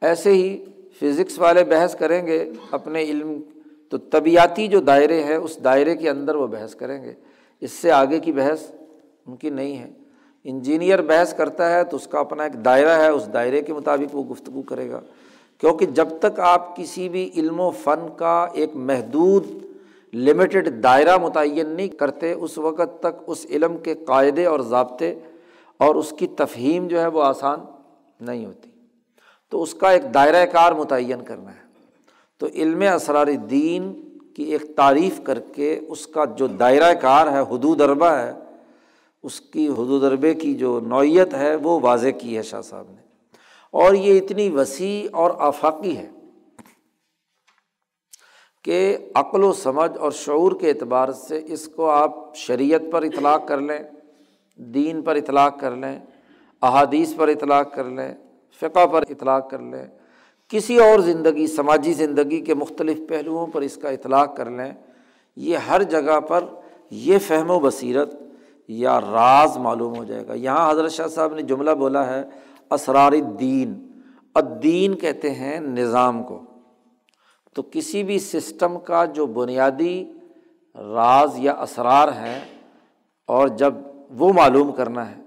ایسے ہی فزکس والے بحث کریں گے، اپنے علم تو طبیعتی جو دائرے ہیں، اس دائرے کے اندر وہ بحث کریں گے۔ اس سے آگے کی بحث ان کی نہیں ہے۔ انجینئر بحث کرتا ہے تو اس کا اپنا ایک دائرہ ہے، اس دائرے کے مطابق وہ گفتگو کرے گا۔ کیونکہ جب تک آپ کسی بھی علم و فن کا ایک محدود لمیٹڈ دائرہ متعین نہیں کرتے، اس وقت تک اس علم کے قاعدے اور ضابطے اور اس کی تفہیم جو ہے وہ آسان نہیں ہوتی۔ تو اس کا ایک دائرۂ کار متعین کرنا ہے۔ تو علم اسرار دین کی ایک تعریف کر کے اس کا جو دائرۂ کار ہے، حدود اربا ہے، اس کی حدود اربے کی جو نوعیت ہے وہ واضح کی ہے شاہ صاحب نے۔ اور یہ اتنی وسیع اور آفاقی ہے کہ عقل و سمجھ اور شعور کے اعتبار سے اس کو آپ شریعت پر اطلاق کر لیں، دین پر اطلاق کر لیں، احادیث پر اطلاق کر لیں، فقہ پر اطلاق کر لیں۔ کسی اور زندگی، سماجی زندگی کے مختلف پہلوؤں پر اس کا اطلاق کر لیں، یہ ہر جگہ پر یہ فہم و بصیرت یا راز معلوم ہو جائے گا۔ یہاں حضرت شاہ صاحب نے جملہ بولا ہے، اسرار الدین۔ الدین کہتے ہیں نظام کو۔ تو کسی بھی سسٹم کا جو بنیادی راز یا اسرار ہیں، اور جب وہ معلوم کرنا ہے،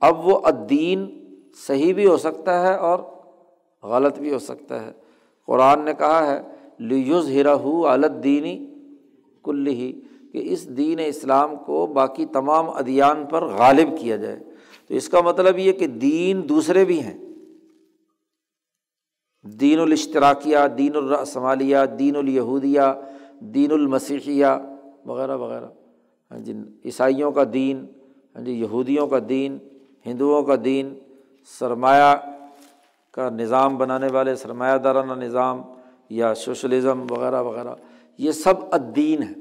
اب وہ الدین صحیح بھی ہو سکتا ہے اور غلط بھی ہو سکتا ہے۔ قرآن نے کہا ہے لیوز ہرا الدینی کل ہی کہ اس دین اسلام کو باقی تمام ادیان پر غالب کیا جائے۔ تو اس کا مطلب یہ کہ دین دوسرے بھی ہیں۔ دین الاشتراکیہ، دین الرسمالیہ دین الہودیہ دین المسیحیہ، وغیرہ وغیرہ۔ ہاں جی عیسائیوں کا دین ہاں جی یہودیوں کا دین، ہندوؤں کا دین، سرمایہ کا نظام بنانے والے، سرمایہ دارانہ نظام یا سوشلزم وغیرہ وغیرہ، یہ سب ادین ہے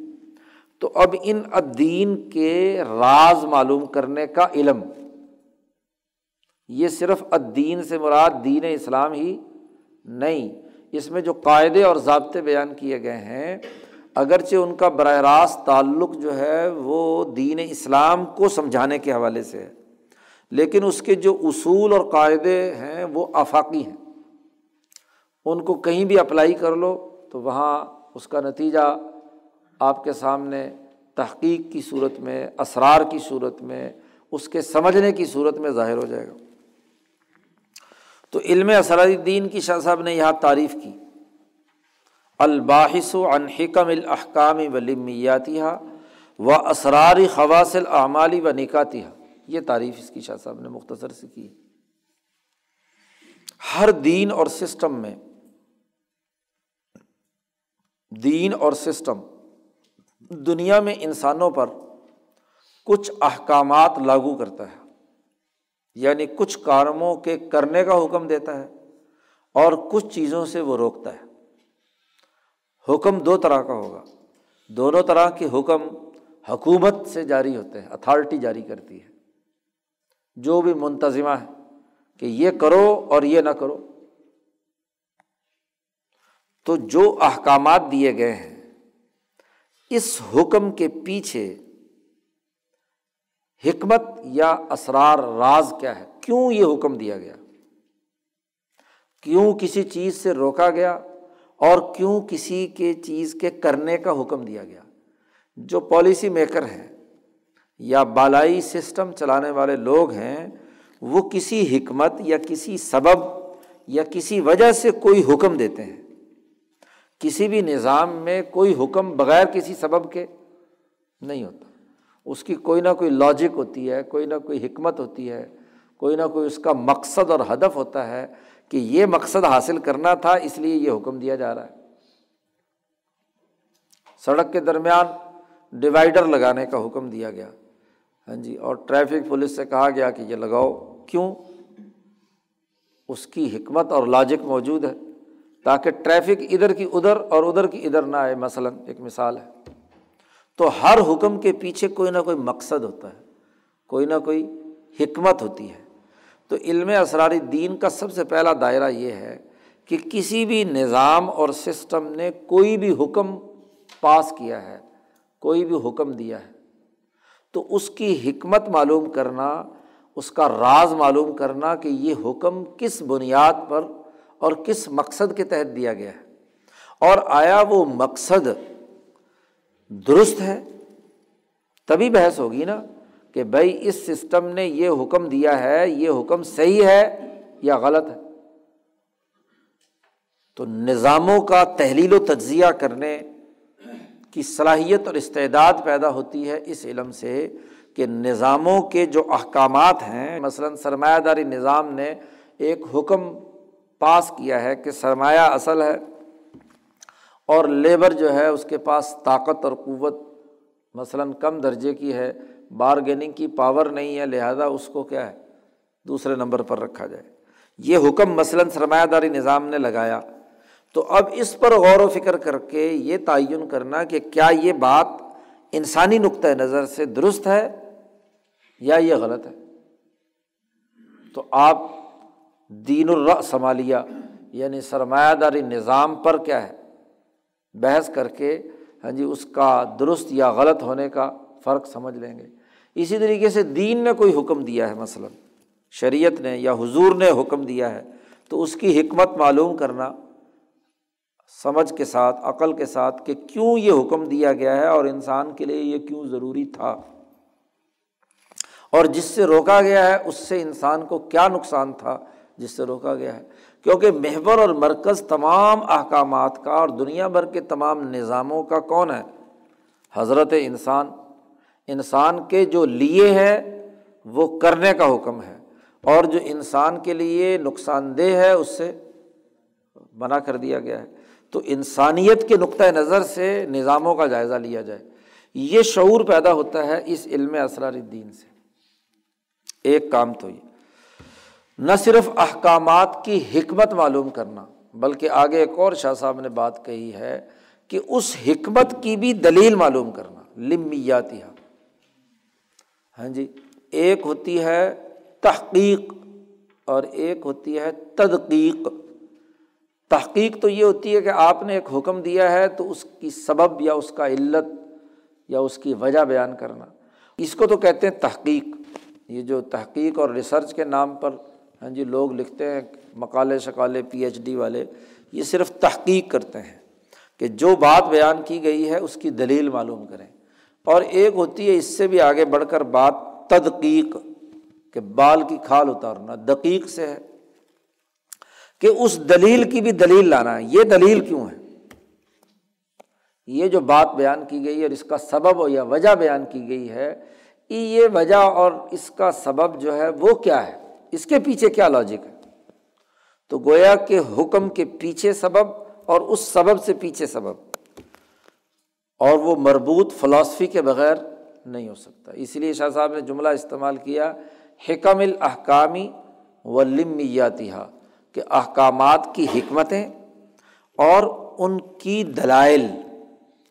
تو اب ان ادین کے راز معلوم کرنے کا علم، یہ صرف ادین سے مراد دین اسلام ہی نہیں۔ اس میں جو قاعدے اور ضابطے بیان کیے گئے ہیں، اگرچہ ان کا براہ راست تعلق جو ہے وہ دین اسلام کو سمجھانے کے حوالے سے ہے۔ لیکن اس کے جو اصول اور قاعدے ہیں وہ آفاقی ہیں۔ ان کو کہیں بھی اپلائی کر لو تو وہاں اس کا نتیجہ آپ کے سامنے تحقیق کی صورت میں، اسرار کی صورت میں، اس کے سمجھنے کی صورت میں ظاہر ہو جائے گا۔ تو علم اسرار الدین کی شاہ صاحب نے یہاں تعریف کی۔ الباحث و انحکم الحکام و لمیاتیہ و اسراری خواص العمالی و نکاتیہ یہ تعریف اس کی شاہ صاحب نے مختصر سے کی۔ ہر دین اور سسٹم میں، دین اور سسٹم، دنیا میں انسانوں پر کچھ احکامات لاگو کرتا ہے۔ یعنی کچھ کاموں کے کرنے کا حکم دیتا ہے اور کچھ چیزوں سے وہ روکتا ہے۔ حکم دو طرح کا ہوگا۔ دونوں طرح کے حکم حکومت سے جاری ہوتے ہیں، اتھارٹی جاری کرتی ہے۔ جو بھی منتظمہ ہے کہ یہ کرو اور یہ نہ کرو۔ تو جو احکامات دیے گئے ہیں، اس حکم کے پیچھے حکمت یا اسرار راز کیا ہے؟ کیوں یہ حکم دیا گیا؟ کیوں کسی چیز سے روکا گیا؟ اور کیوں کسی کے چیز کے کرنے کا حکم دیا گیا؟ جو پالیسی میکر ہیں یا بالائی سسٹم چلانے والے لوگ ہیں، وہ کسی حکمت یا کسی سبب یا کسی وجہ سے کوئی حکم دیتے ہیں۔ کسی بھی نظام میں کوئی حکم بغیر کسی سبب کے نہیں ہوتا۔ اس کی کوئی نہ کوئی لاجک ہوتی ہے، کوئی نہ کوئی حکمت ہوتی ہے، کوئی نہ کوئی اس کا مقصد اور ہدف ہوتا ہے کہ یہ مقصد حاصل کرنا تھا، اس لیے یہ حکم دیا جا رہا ہے۔ سڑک کے درمیان ڈیوائڈر لگانے کا حکم دیا گیا۔ ہاں جی اور ٹریفک پولیس سے کہا گیا کہ یہ لگاؤ۔ کیوں؟ اس کی حکمت اور لاجک موجود ہے، تاکہ ٹریفک ادھر کی ادھر اور ادھر کی ادھر نہ آئے۔ مثلاً ایک مثال ہے، تو ہر حکم کے پیچھے کوئی نہ کوئی مقصد ہوتا ہے، کوئی نہ کوئی حکمت ہوتی ہے۔ تو علم اسراری دین کا سب سے پہلا دائرہ یہ ہے کہ کسی بھی نظام اور سسٹم نے کوئی بھی حکم پاس کیا ہے، کوئی بھی حکم دیا ہے۔ تو اس کی حکمت معلوم کرنا، اس کا راز معلوم کرنا کہ یہ حکم کس بنیاد پر اور کس مقصد کے تحت دیا گیا ہے۔ اور آیا وہ مقصد درست ہے، تبھی بحث ہوگی نا کہ بھائی اس سسٹم نے یہ حکم دیا ہے، یہ حکم صحیح ہے یا غلط ہے۔ تو نظاموں کا تحلیل و تجزیہ کرنے کی صلاحیت اور استعداد پیدا ہوتی ہے اس علم سے کہ نظاموں کے جو احکامات ہیں، مثلاً سرمایہ داری نظام نے ایک حکم پاس کیا ہے کہ سرمایہ اصل ہے اور لیبر جو ہے اس کے پاس طاقت اور قوت مثلاً کم درجے کی ہے، بارگیننگ کی پاور نہیں ہے، لہٰذا اس کو کیا ہے؟ دوسرے نمبر پر رکھا جائے۔ یہ حکم مثلاً سرمایہ داری نظام نے لگایا۔ تو اب اس پر غور و فکر کر کے یہ تعین کرنا کہ کیا یہ بات انسانی نقطۂ نظر سے درست ہے یا یہ غلط ہے؟ تو آپ دین الر سنبھالیا یعنی سرمایہ داری نظام پر کیا ہے؟ بحث کر کے ہاں جی اس کا درست یا غلط ہونے کا فرق سمجھ لیں گے۔ اسی طریقے سے دین نے کوئی حکم دیا ہے، مثلاً شریعت نے یا حضور نے حکم دیا ہے، تو اس کی حکمت معلوم کرنا سمجھ کے ساتھ، عقل کے ساتھ کہ کیوں یہ حکم دیا گیا ہے اور انسان کے لیے یہ کیوں ضروری تھا۔ اور جس سے روکا گیا ہے، اس سے انسان کو کیا نقصان تھا؟ جس سے روکا گیا ہے۔ کیونکہ محور اور مرکز تمام احکامات کا اور دنیا بھر کے تمام نظاموں کا کون ہے؟ حضرت انسان۔ انسان کے جو لیے ہے، وہ کرنے کا حکم ہے۔ اور جو انسان کے لیے نقصان دہ ہے، اس سے منع کر دیا گیا ہے۔ تو انسانیت کے نقطۂ نظر سے نظاموں کا جائزہ لیا جائے۔ یہ شعور پیدا ہوتا ہے اس علم اسرار الدین سے۔ ایک کام تو یہ۔ نہ صرف احکامات کی حکمت معلوم کرنا، بلکہ آگے ایک اور شاہ صاحب نے بات کہی ہے کہ اس حکمت کی بھی دلیل معلوم کرنا لمیاتی ہاں جی ایک ہوتی ہے تحقیق اور ایک ہوتی ہے تدقیق۔ تحقیق تو یہ ہوتی ہے کہ آپ نے ایک حکم دیا ہے تو اس کی سبب یا اس کا علت یا اس کی وجہ بیان کرنا۔ اس کو تو کہتے ہیں تحقیق۔ یہ جو تحقیق اور ریسرچ کے نام پر ہاں جی لوگ لکھتے ہیں، مقالے شکالے پی ایچ ڈی والے، یہ صرف تحقیق کرتے ہیں کہ جو بات بیان کی گئی ہے اس کی دلیل معلوم کریں۔ اور ایک ہوتی ہے، اس سے بھی آگے بڑھ کر بات تدقیق، کہ بال کی کھال اتارنا، دقیق سے ہے۔ کہ اس دلیل کی بھی دلیل لانا ہے۔ یہ دلیل کیوں ہے؟ یہ جو بات بیان کی گئی اور اس کا سبب یا وجہ بیان کی گئی ہے یہ وجہ اور اس کا سبب جو ہے وہ کیا ہے؟ اس کے پیچھے کیا لاجک ہے؟ تو گویا کے حکم کے پیچھے سبب اور اس سبب سے پیچھے سبب۔ اور وہ مربوط فلاسفی کے بغیر نہیں ہو سکتا۔ اسی لیے شاہ صاحب نے جملہ استعمال کیا، حکم الحکامی و لمیاتیہ کہ احکامات کی حکمتیں اور ان کی دلائل،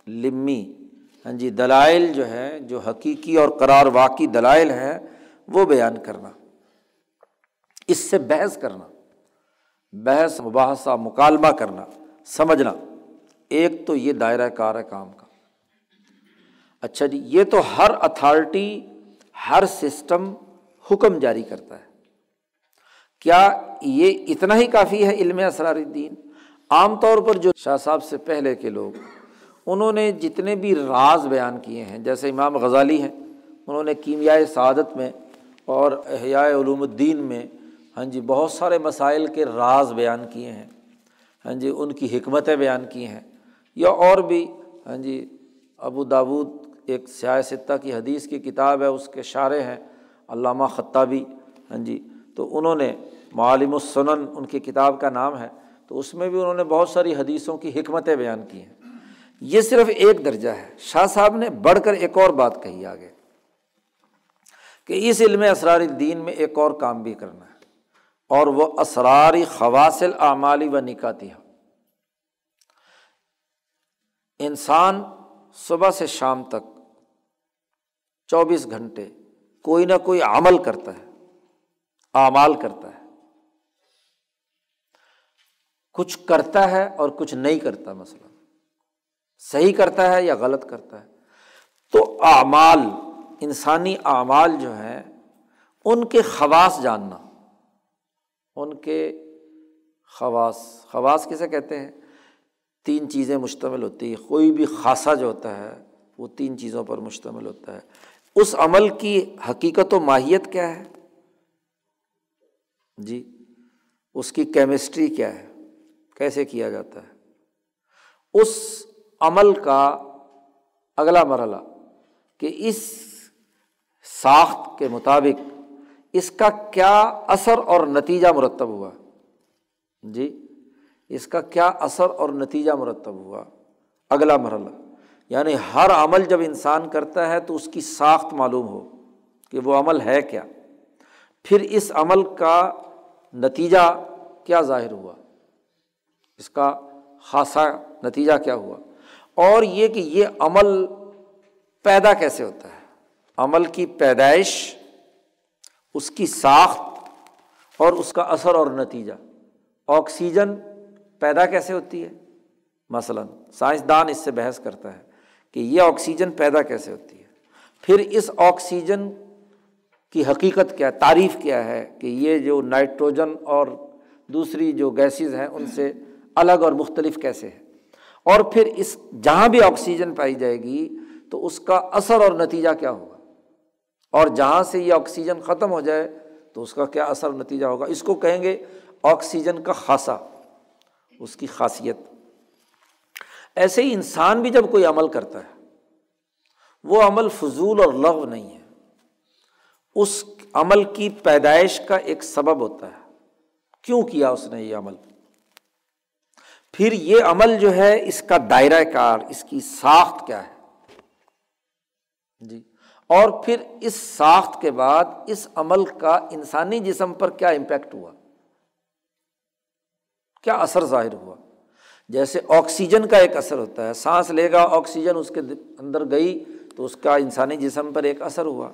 لمی ہاں جی دلائل جو ہے جو حقیقی اور قرار واقعی دلائل ہیں، وہ بیان کرنا۔ اس سے بحث کرنا، بحث، مباحثہ، مکالمہ کرنا، سمجھنا۔ ایک تو یہ دائرۂ کار ہے کام کا۔ اچھا جی یہ تو ہر اتھارٹی، ہر سسٹم حکم جاری کرتا ہے۔ کیا یہ اتنا ہی کافی ہے علم اسرار الدین؟ عام طور پر جو شاہ صاحب سے پہلے کے لوگ، انہوں نے جتنے بھی راز بیان کیے ہیں، جیسے امام غزالی ہیں، انہوں نے کیمیائے سعادت میں اور احیاء علوم الدین میں ہاں جی بہت سارے مسائل کے راز بیان کیے ہیں ہاں جی ان کی حکمتیں بیان کی ہیں۔ یا اور بھی ہاں جی ابو داود ایک سیاستہ کی حدیث کی کتاب ہے، اس کے شارے ہیں، علامہ خطابی ہاں جی تو انہوں نے معالم السنن، ان کی کتاب کا نام ہے، تو اس میں بھی انہوں نے بہت ساری حدیثوں کی حکمتیں بیان کی ہیں۔ یہ صرف ایک درجہ ہے۔ شاہ صاحب نے بڑھ کر ایک اور بات کہی آگے، کہ اس علم اسرار الدین میں ایک اور کام بھی کرنا ہے، اور وہ اسراری خواصل اعمالی و نکاتی انسان صبح سے شام تک چوبیس گھنٹے کوئی نہ کوئی عمل کرتا ہے، اعمال کرتا ہے۔ کچھ کرتا ہے اور کچھ نہیں کرتا مثلاً۔ صحیح کرتا ہے یا غلط کرتا ہے۔ تو اعمال، انسانی اعمال جو ہیں، ان کے خواص جاننا۔ ان کے خواص خواص کسے کہتے ہیں؟ تین چیزیں مشتمل ہوتی ہیں۔ کوئی بھی خاصا جو ہوتا ہے، وہ تین چیزوں پر مشتمل ہوتا ہے۔ اس عمل کی حقیقت و ماہیت کیا ہے؟ جی اس کی کیمسٹری کیا ہے؟ کیسے کیا جاتا ہے؟ اس عمل کا اگلا مرحلہ کہ اس ساخت کے مطابق اس کا کیا اثر اور نتیجہ مرتب ہوا؟ جی اس کا کیا اثر اور نتیجہ مرتب ہوا؟ اگلا مرحلہ یعنی ہر عمل جب انسان کرتا ہے تو اس کی ساخت معلوم ہو کہ وہ عمل ہے کیا۔ پھر اس عمل کا نتیجہ کیا ظاہر ہوا؟ اس کا خاصا نتیجہ کیا ہوا؟ اور یہ کہ یہ عمل پیدا کیسے ہوتا ہے؟ عمل کی پیدائش، اس کی ساخت اور اس کا اثر اور نتیجہ۔ آکسیجن پیدا کیسے ہوتی ہے؟ مثلاً سائنسدان اس سے بحث کرتا ہے کہ یہ آکسیجن پیدا کیسے ہوتی ہے؟ پھر اس آکسیجن کی حقیقت کیا، تعریف کیا ہے کہ یہ جو نائٹروجن اور دوسری جو گیسز ہیں، ان سے الگ اور مختلف کیسے ہے اور پھر اس جہاں بھی آکسیجن پائی جائے گی تو اس کا اثر اور نتیجہ کیا ہوگا؟ اور جہاں سے یہ آکسیجن ختم ہو جائے تو اس کا کیا اثر نتیجہ ہوگا؟ اس کو کہیں گے آکسیجن کا خاصا اس کی خاصیت۔ ایسے ہی انسان بھی جب کوئی عمل کرتا ہے، وہ عمل فضول اور لغ نہیں ہے۔ اس عمل کی پیدائش کا ایک سبب ہوتا ہے۔ کیوں کیا اس نے یہ عمل؟ پھر یہ عمل جو ہے، اس کا دائرۂ کار، اس کی ساخت کیا ہے؟ جی۔ اور پھر اس ساخت کے بعد اس عمل کا انسانی جسم پر کیا امپیکٹ ہوا؟ کیا اثر ظاہر ہوا؟ جیسے آکسیجن کا ایک اثر ہوتا ہے، سانس لے گا آکسیجن اس کے اندر گئی تو اس کا انسانی جسم پر ایک اثر ہوا۔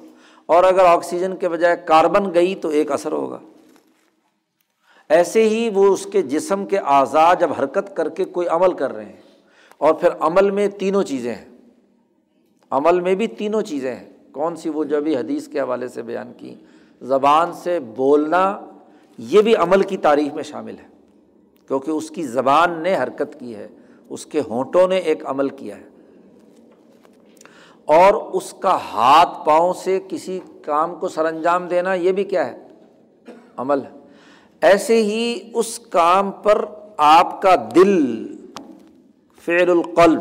اور اگر آکسیجن کے بجائے کاربن گئی تو ایک اثر ہوگا۔ ایسے ہی وہ اس کے جسم کے اعضاء جب حرکت کر کے کوئی عمل کر رہے ہیں اور پھر عمل میں تینوں چیزیں ہیں۔ عمل میں بھی تینوں چیزیں ہیں۔ کون سی وہ جو بھی حدیث کے حوالے سے بیان کی؟ زبان سے بولنا یہ بھی عمل کی تعریف میں شامل ہے۔ کیونکہ اس کی زبان نے حرکت کی ہے، اس کے ہونٹوں نے ایک عمل کیا ہے۔ اور اس کا ہاتھ پاؤں سے کسی کام کو سر انجام دینا یہ بھی کیا ہے؟ عمل ہے۔ ایسے ہی اس کام پر آپ کا دل، فعل القلب،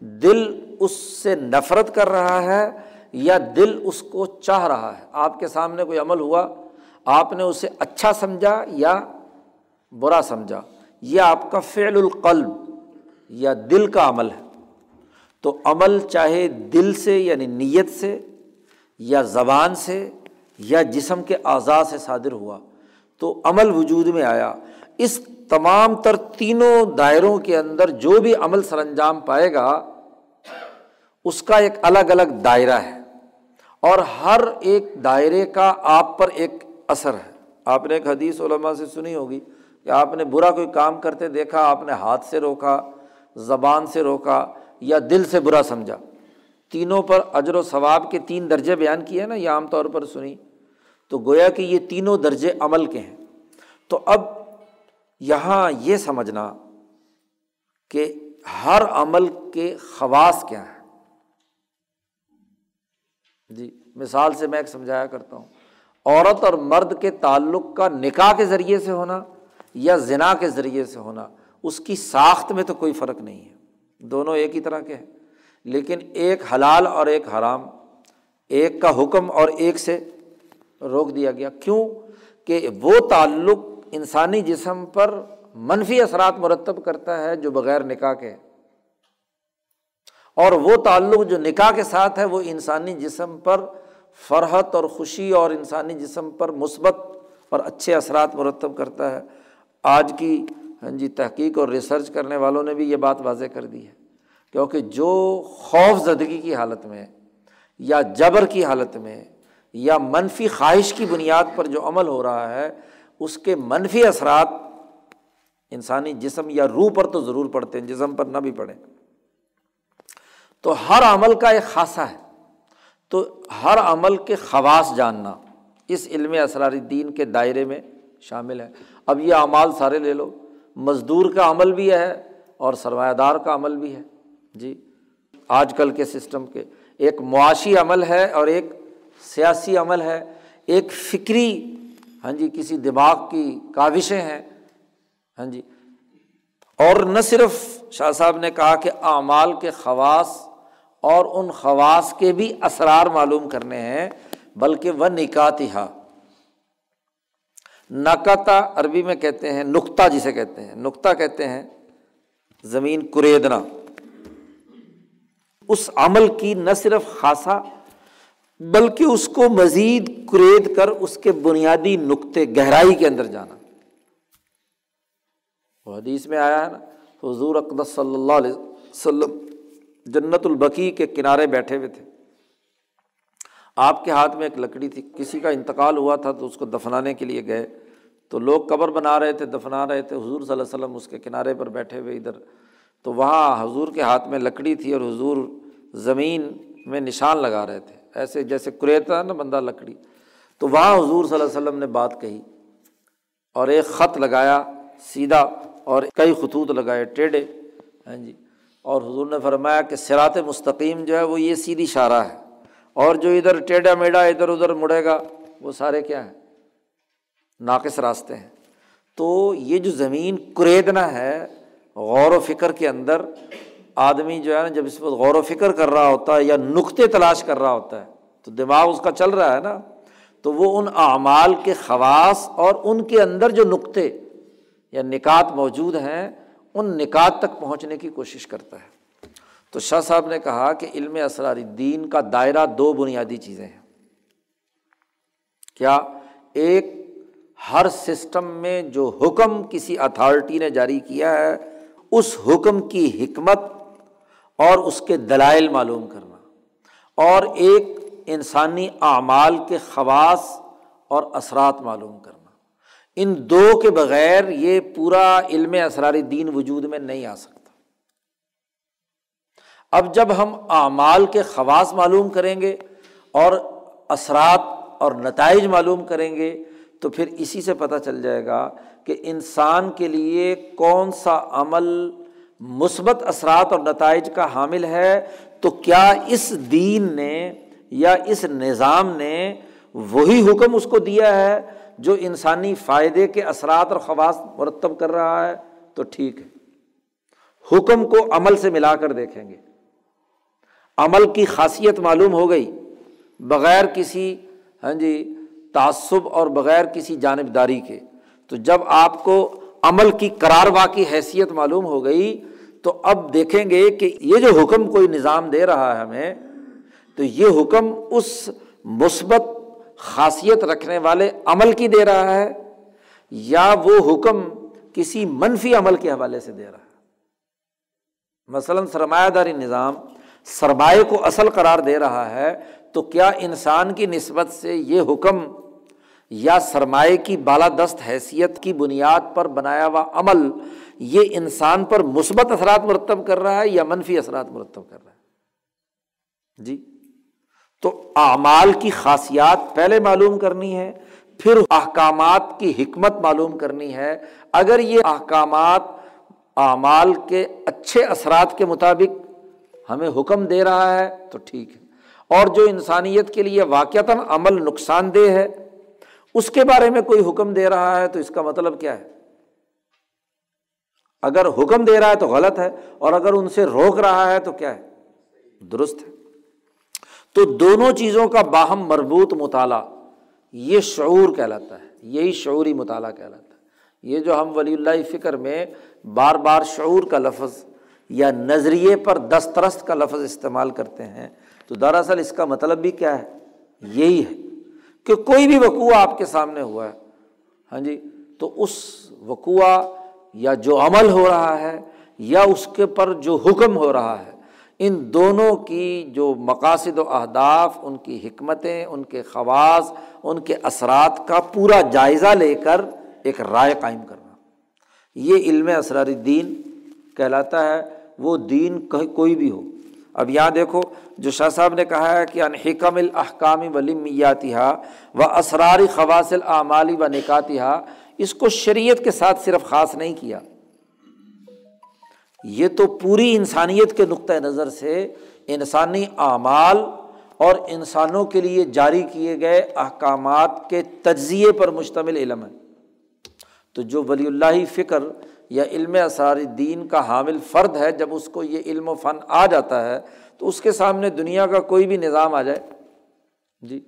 دل اس سے نفرت کر رہا ہے یا دل اس کو چاہ رہا ہے؟ آپ کے سامنے کوئی عمل ہوا؟ آپ نے اسے اچھا سمجھا یا برا سمجھا؟ یہ آپ کا فعل القلب یا دل کا عمل ہے۔ تو عمل چاہے دل سے یعنی نیت سے یا زبان سے یا جسم کے اعضاء سے صادر ہوا تو عمل وجود میں آیا۔ اس تمام تر تینوں دائروں کے اندر جو بھی عمل سر انجام پائے گا، اس کا ایک الگ الگ دائرہ ہے۔ اور ہر ایک دائرے کا آپ پر ایک اثر ہے۔ آپ نے ایک حدیث علماء سے سنی ہوگی کہ آپ نے برا کوئی کام کرتے دیکھا، آپ نے ہاتھ سے روکا، زبان سے روکا یا دل سے برا سمجھا۔ تینوں پر اجر و ثواب کے تین درجے بیان کیے نا، یہ عام طور پر سنی۔ تو گویا کہ یہ تینوں درجے عمل کے ہیں۔ تو اب یہاں یہ سمجھنا کہ ہر عمل کے خواص کیا ہیں۔ جی مثال سے میں ایک سمجھایا کرتا ہوں۔ عورت اور مرد کے تعلق کا نکاح کے ذریعے سے ہونا یا زنا کے ذریعے سے ہونا، اس کی ساخت میں تو کوئی فرق نہیں ہے۔ دونوں ایک ہی طرح کے ہیں۔ لیکن ایک حلال اور ایک حرام، ایک کا حکم اور ایک سے روک دیا گیا۔ کیوں؟ کہ وہ تعلق انسانی جسم پر منفی اثرات مرتب کرتا ہے جو بغیر نکاح کے۔ اور وہ تعلق جو نکاح کے ساتھ ہے، وہ انسانی جسم پر فرحت اور خوشی اور انسانی جسم پر مثبت اور اچھے اثرات مرتب کرتا ہے۔ آج کی ہاں جی تحقیق اور ریسرچ کرنے والوں نے بھی یہ بات واضح کر دی ہے۔ کیونکہ جو خوف زدگی کی حالت میں یا جبر کی حالت میں یا منفی خواہش کی بنیاد پر جو عمل ہو رہا ہے، اس کے منفی اثرات انسانی جسم یا روح پر تو ضرور پڑتے ہیں، جسم پر نہ بھی پڑے۔ تو ہر عمل کا ایک خاصہ ہے۔ تو ہر عمل کے خواص جاننا اس علم اسرار دین کے دائرے میں شامل ہے۔ اب یہ اعمال سارے لے لو۔ مزدور کا عمل بھی ہے اور سرمایہ دار کا عمل بھی ہے۔ جی آج کل کے سسٹم کے ایک معاشی عمل ہے اور ایک سیاسی عمل ہے، ایک فکری ہاں جی کسی دماغ کی کاوشیں ہیں ہاں جی اور نہ صرف شاہ صاحب نے کہا کہ اعمال کے خواص اور ان خواص کے بھی اسرار معلوم کرنے ہیں، بلکہ وہ نکاتہ نقطہ عربی میں کہتے ہیں نقطہ جسے کہتے ہیں نقطہ کہتے ہیں زمین کریدنا۔ اس عمل کی نہ صرف خاصا بلکہ اس کو مزید کرید کر اس کے بنیادی نقطے گہرائی کے اندر جانا۔ وہ حدیث میں آیا ہے نا، حضور اقدس صلی اللہ علیہ وسلم جنت البقی کے کنارے بیٹھے ہوئے تھے۔ آپ کے ہاتھ میں ایک لکڑی تھی، کسی کا انتقال ہوا تھا تو اس کو دفنانے کے لیے گئے۔ تو لوگ قبر بنا رہے تھے، دفنا رہے تھے، حضور صلی اللہ علیہ وسلم اس کے کنارے پر بیٹھے ہوئے ادھر۔ تو وہاں حضور کے ہاتھ میں لکڑی تھی اور حضور زمین میں نشان لگا رہے تھے۔ ایسے جیسے کریتا نا بندہ لکڑی۔ تو وہاں حضور صلی اللہ علیہ وسلم نے بات کہی اور ایک خط لگایا سیدھا اور کئی خطوط لگائے، ٹیڑھے۔ ہاں جی۔ اور حضور نے فرمایا کہ سرات مستقیم جو ہے وہ یہ سیدھی شارہ ہے۔ اور جو ادھر ٹیڑھا میڈا ادھر ادھر مڑے گا، وہ سارے کیا ہیں؟ ناقص راستے ہیں۔ تو یہ جو زمین کریدنا ہے، غور و فکر کے اندر آدمی جو ہے نا، جب اس وقت غور و فکر کر رہا ہوتا ہے یا نقطے تلاش کر رہا ہوتا ہے، تو دماغ اس کا چل رہا ہے نا، تو وہ ان اعمال کے خواص اور ان کے اندر جو نقطے یا نکات موجود ہیں، ان نکات تک پہنچنے کی کوشش کرتا ہے۔ تو شاہ صاحب نے کہا کہ علم اسرار دین کا دائرہ دو بنیادی چیزیں ہیں۔ کیا ایک ہر سسٹم میں جو حکم کسی اتھارٹی نے جاری کیا ہے، اس حکم کی حکمت اور اس کے دلائل معلوم کرنا اور ایک انسانی اعمال کے خواص اور اثرات معلوم کرنا۔ ان دو کے بغیر یہ پورا علم اسرار دین وجود میں نہیں آ سکتا۔ اب جب ہم اعمال کے خواص معلوم کریں گے اور اثرات اور نتائج معلوم کریں گے تو پھر اسی سے پتہ چل جائے گا کہ انسان کے لیے کون سا عمل مثبت اثرات اور نتائج کا حامل ہے، تو کیا اس دین نے یا اس نظام نے وہی حکم اس کو دیا ہے جو انسانی فائدے کے اثرات اور خواص مرتب کر رہا ہے؟ تو ٹھیک ہے۔ حکم کو عمل سے ملا کر دیکھیں گے۔ عمل کی خاصیت معلوم ہو گئی۔ بغیر کسی ہاں جی تعصب اور بغیر کسی جانبداری کے۔ تو جب آپ کو عمل کی قرار واقعی حیثیت معلوم ہو گئی تو اب دیکھیں گے کہ یہ جو حکم کوئی نظام دے رہا ہے ہمیں، تو یہ حکم اس مثبت خاصیت رکھنے والے عمل کی دے رہا ہے یا وہ حکم کسی منفی عمل کے حوالے سے دے رہا ہے؟ مثلاً سرمایہ داری نظام سرمایہ کو اصل قرار دے رہا ہے، تو کیا انسان کی نسبت سے یہ حکم یا سرمایہ کی بالادست حیثیت کی بنیاد پر بنایا ہوا عمل یہ انسان پر مثبت اثرات مرتب کر رہا ہے یا منفی اثرات مرتب کر رہا ہے؟ جی۔ تو اعمال کی خاصیات پہلے معلوم کرنی ہے، پھر احکامات کی حکمت معلوم کرنی ہے۔ اگر یہ احکامات اعمال کے اچھے اثرات کے مطابق ہمیں حکم دے رہا ہے تو ٹھیک ہے۔ اور جو انسانیت کے لیے واقعتاً عمل نقصان دہ ہے، اس کے بارے میں کوئی حکم دے رہا ہے تو اس کا مطلب کیا ہے؟ اگر حکم دے رہا ہے تو غلط ہے، اور اگر ان سے روک رہا ہے تو کیا ہے؟ درست ہے۔ تو دونوں چیزوں کا باہم مربوط مطالعہ، یہ شعور کہلاتا ہے، یہی شعوری مطالعہ کہلاتا ہے۔ یہ جو ہم ولی اللہ فکر میں بار بار شعور کا لفظ یا نظریے پر دسترست کا لفظ استعمال کرتے ہیں، تو دراصل اس کا مطلب بھی کیا ہے؟ یہی ہے کہ کوئی بھی وقوع آپ کے سامنے ہوا ہے ہاں جی تو اس وقوع یا جو عمل ہو رہا ہے یا اس کے پر جو حکم ہو رہا ہے، ان دونوں کی جو مقاصد و اہداف، ان کی حکمتیں، ان کے خواص، ان کے اثرات کا پورا جائزہ لے کر ایک رائے قائم کرنا۔ یہ علم اسرار دین کہلاتا ہے، وہ دین کوئی بھی ہو۔ اب یہاں دیکھو، جو شاہ صاحب نے کہا ہے کہ انحکم الحکامی ولیمیاتہ و اسراری خواصل اعمالی و نکاتہ اس کو شریعت کے ساتھ صرف خاص نہیں کیا۔ یہ تو پوری انسانیت کے نقطۂ نظر سے انسانی اعمال اور انسانوں کے لیے جاری کیے گئے احکامات کے تجزیے پر مشتمل علم ہے۔ تو جو ولی اللہ فکر یا علم اسرار دین کا حامل فرد ہے، جب اس کو یہ علم و فن آ جاتا ہے، تو اس کے سامنے دنیا کا کوئی بھی نظام آ جائے۔ جی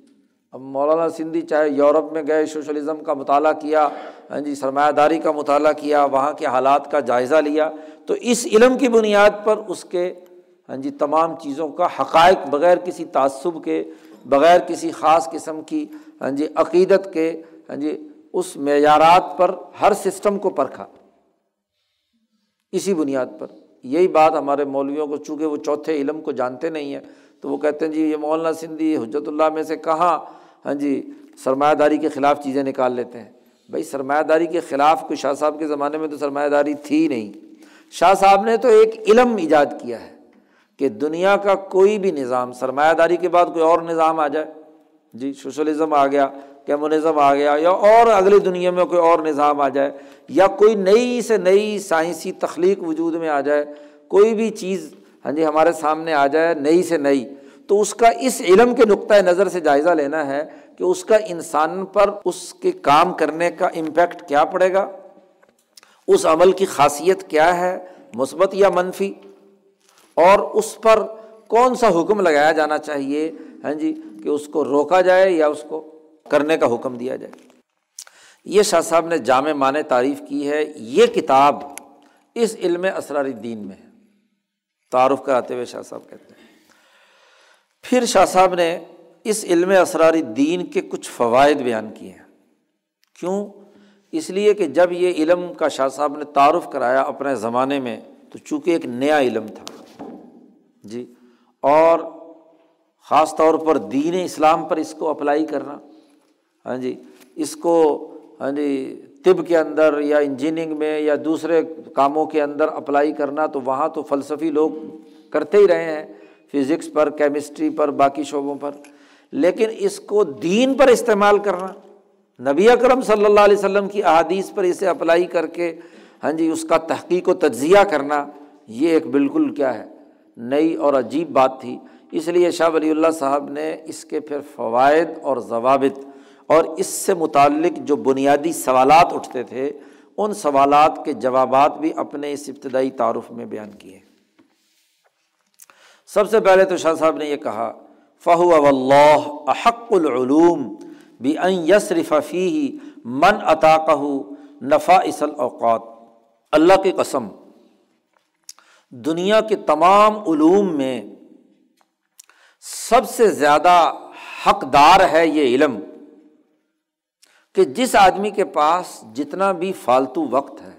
اب مولانا سندھی چاہے یورپ میں گئے، سوشلزم کا مطالعہ کیا ہاں جی سرمایہ داری کا مطالعہ کیا، وہاں کے حالات کا جائزہ لیا۔ تو اس علم کی بنیاد پر اس کے ہاں جی تمام چیزوں کا حقائق بغیر کسی تعصب کے، بغیر کسی خاص قسم کی ہاں جی عقیدت کے ہاں جی اس معیارات پر ہر سسٹم کو پرکھا۔ اسی بنیاد پر۔ یہی بات ہمارے مولویوں کو، چونکہ وہ چوتھے علم کو جانتے نہیں ہیں، تو وہ کہتے ہیں جی یہ مولانا سندھی حجرت اللہ میں سے کہاں ہاں جی سرمایہ داری کے خلاف چیزیں نکال لیتے ہیں۔ بھائی سرمایہ داری کے خلاف کوئی شاہ صاحب کے زمانے میں تو سرمایہ داری تھی نہیں۔ شاہ صاحب نے تو ایک علم ایجاد کیا ہے کہ دنیا کا کوئی بھی نظام، سرمایہ داری کے بعد کوئی اور نظام آ جائے۔ جی سوشلزم آ گیا کیمونزم آ گیا، یا اور اگلی دنیا میں کوئی اور نظام آ جائے، یا کوئی نئی سے نئی سائنسی تخلیق وجود میں آ جائے، کوئی بھی چیز ہاں جی ہمارے سامنے آ جائے نئی سے نئی، تو اس کا اس علم کے نقطۂ نظر سے جائزہ لینا ہے کہ اس کا انسان پر اس کے کام کرنے کا امپیکٹ کیا پڑے گا؟ اس عمل کی خاصیت کیا ہے؟ مثبت یا منفی؟ اور اس پر کون سا حکم لگایا جانا چاہیے؟ ہاں جی کہ اس کو روکا جائے یا اس کو کرنے کا حکم دیا جائے؟ یہ شاہ صاحب نے جامع معنی تعریف کی ہے۔ یہ کتاب اس علم اسرار دین میں ہے۔ تعارف کراتے ہوئے شاہ صاحب کہتے ہیں۔ پھر شاہ صاحب نے اس علم اسرار دین کے کچھ فوائد بیان کیے ہیں۔ کیوں؟ اس لیے کہ جب یہ علم کا شاہ صاحب نے تعارف کرایا اپنے زمانے میں، تو چونکہ ایک نیا علم تھا۔ جی اور خاص طور پر دین اسلام پر اس کو اپلائی کرنا۔ ہاں جی اس کو ہاں جی طب کے اندر یا انجینئرنگ میں یا دوسرے کاموں کے اندر اپلائی کرنا، تو وہاں تو فلسفی لوگ کرتے ہی رہے ہیں۔ فزکس پر، کیمسٹری پر، باقی شعبوں پر۔ لیکن اس کو دین پر استعمال کرنا، نبی اکرم صلی اللہ علیہ وسلم کی احادیث پر اسے اپلائی کر کے ہاں جی اس کا تحقیق و تجزیہ کرنا، یہ ایک بالکل کیا ہے، نئی اور عجیب بات تھی۔ اس لیے شاہ ولی اللہ صاحب نے اس کے پھر فوائد اور ضوابط اور اس سے متعلق جو بنیادی سوالات اٹھتے تھے، ان سوالات کے جوابات بھی اپنے اس ابتدائی تعارف میں بیان کیے۔ سب سے پہلے تو شاہ صاحب نے یہ کہا فہو اللہ احق العلوم بھی یسرف فی من عطاقہ نفا اصل اوقات اللہ کی قسم، دنیا کے تمام علوم میں سب سے زیادہ حقدار ہے یہ علم کہ جس آدمی کے پاس جتنا بھی فالتو وقت ہے،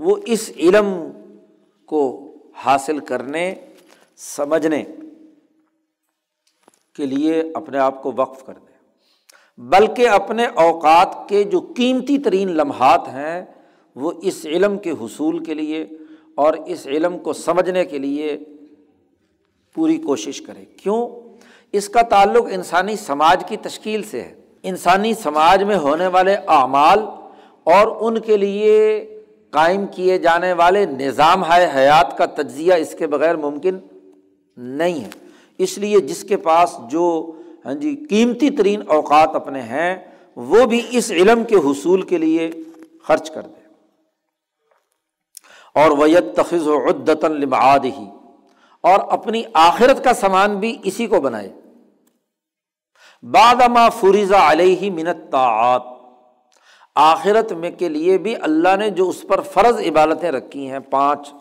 وہ اس علم کو حاصل کرنے، سمجھنے کے لیے اپنے آپ کو وقف کر دے بلکہ اپنے اوقات کے جو قیمتی ترین لمحات ہیں، وہ اس علم کے حصول کے لیے اور اس علم کو سمجھنے کے لیے پوری کوشش کرے کیوں؟ اس کا تعلق انسانی سماج کی تشکیل سے ہے۔ انسانی سماج میں ہونے والے اعمال اور ان کے لیے قائم کیے جانے والے نظام ہے حیات کا تجزیہ اس کے بغیر ممکن نہیں ہے۔ اس لیے جس کے پاس جو ہاں جی قیمتی ترین اوقات اپنے ہیں، وہ بھی اس علم کے حصول کے لیے خرچ کر دے۔ اور ویت تخذ و عدت لبعاد ہی اور اپنی آخرت کا سامان بھی اسی کو بنائے۔ بادما فریضہ علیہ منت تعات آخرت میں کے لیے بھی اللہ نے جو اس پر فرض عبادتیں رکھی ہیں، پانچ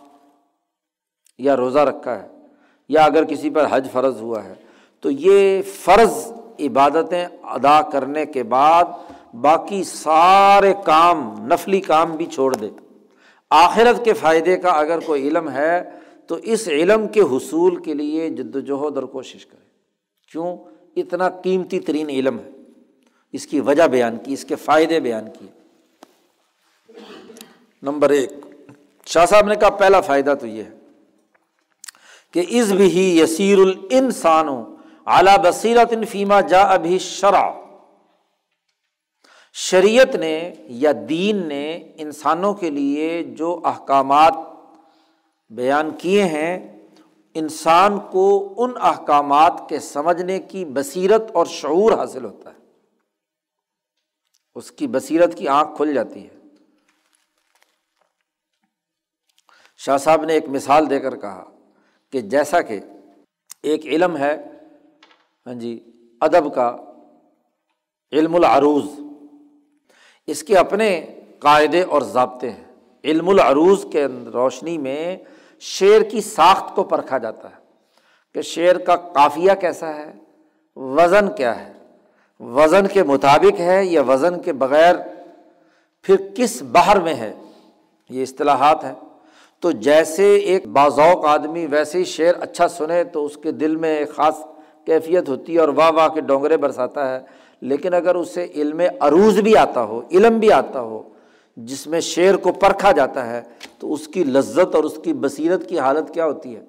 یا روزہ رکھا ہے یا اگر کسی پر حج فرض ہوا ہے، تو یہ فرض عبادتیں ادا کرنے کے بعد باقی سارے کام، نفلی کام بھی چھوڑ دے آخرت کے فائدے کا اگر کوئی علم ہے، تو اس علم کے حصول کے لیے جد وجہد اور کوشش کرے۔ کیوں؟ اتنا قیمتی ترین علم ہے۔ اس کی وجہ بیان کی، اس کے فائدے بیان کیے۔ نمبر ایک، شاہ صاحب نے کہا پہلا فائدہ تو یہ ہے۔ کہ از بھی یسیر الانسان اعلیٰ بصیرت فیمہ جا ابھی شرع شریعت نے یا دین نے انسانوں کے لیے جو احکامات بیان کیے ہیں، انسان کو ان احکامات کے سمجھنے کی بصیرت اور شعور حاصل ہوتا ہے۔ اس کی بصیرت کی آنکھ کھل جاتی ہے۔ شاہ صاحب نے ایک مثال دے کر کہا کہ جیسا کہ ایک علم ہے ہاں جی ادب کا علم العروض۔ اس کے اپنے قاعدے اور ضابطے ہیں۔ علم العروض کے روشنی میں شعر کی ساخت کو پرکھا جاتا ہے۔ کہ شعر کا قافیہ کیسا ہے؟ وزن کیا ہے؟ وزن کے مطابق ہے یا وزن کے بغیر؟ پھر کس بہر میں ہے؟ یہ اصطلاحات ہیں۔ تو جیسے ایک باذوق آدمی ویسے ہی شعر اچھا سنے تو اس کے دل میں ایک خاص کیفیت ہوتی ہے اور واہ واہ کے ڈونگرے برساتا ہے۔ لیکن اگر اسے علم عروض بھی آتا ہو، علم بھی آتا ہو، جس میں شعر کو پرکھا جاتا ہے، تو اس کی لذت اور اس کی بصیرت کی حالت کیا ہوتی ہے؟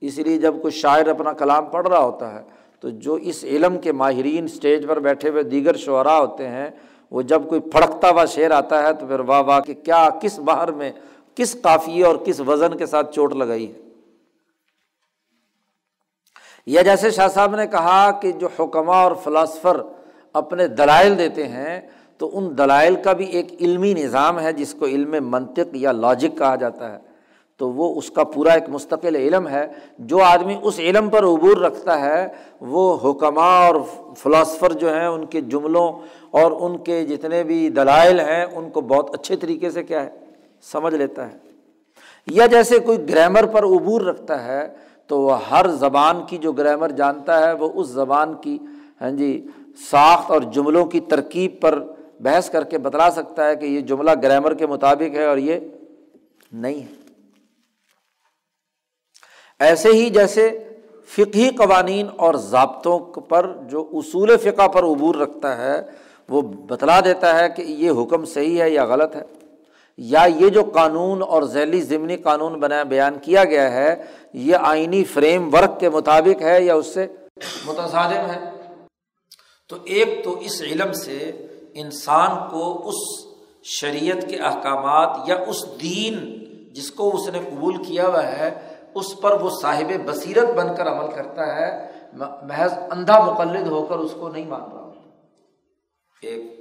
اس لیے جب کوئی شاعر اپنا کلام پڑھ رہا ہوتا ہے، تو جو اس علم کے ماہرین اسٹیج پر بیٹھے ہوئے دیگر شعراء ہوتے ہیں، وہ جب کوئی پھڑکتا ہوا شعر آتا ہے تو پھر واہ واہ کہ کیا، کس باہر میں کس قافیے اور کس وزن کے ساتھ چوٹ لگائی ہے؟ یا جیسے شاہ صاحب نے کہا کہ جو حکمہ اور فلاسفر اپنے دلائل دیتے ہیں، تو ان دلائل کا بھی ایک علمی نظام ہے، جس کو علم منطق یا لاجک کہا جاتا ہے۔ تو وہ اس کا پورا ایک مستقل علم ہے۔ جو آدمی اس علم پر عبور رکھتا ہے، وہ حکمہ اور فلاسفر جو ہیں، ان کے جملوں اور ان کے جتنے بھی دلائل ہیں، ان کو بہت اچھے طریقے سے کیا ہے۔ سمجھ لیتا ہے۔ یا جیسے کوئی گرامر پر عبور رکھتا ہے، تو وہ ہر زبان کی جو گرامر جانتا ہے، وہ اس زبان کی ہاں جی ساخت اور جملوں کی ترکیب پر بحث کر کے بتلا سکتا ہے کہ یہ جملہ گرامر کے مطابق ہے اور یہ نہیں ہے۔ ایسے ہی جیسے فقہی قوانین اور ضابطوں پر جو اصول فقہ پر عبور رکھتا ہے، وہ بتلا دیتا ہے کہ یہ حکم صحیح ہے یا غلط ہے۔ یا یہ جو قانون اور ذیلی ضمنی قانون بنا بیان کیا گیا ہے، یہ آئینی فریم ورک کے مطابق ہے یا اس سے متصادم ہے؟ تو ایک تو اس علم سے انسان کو اس شریعت کے احکامات یا اس دین جس کو اس نے قبول کیا ہوا ہے، اس پر وہ صاحب بصیرت بن کر عمل کرتا ہے، محض اندھا مقلد ہو کر اس کو نہیں مان رہا ایک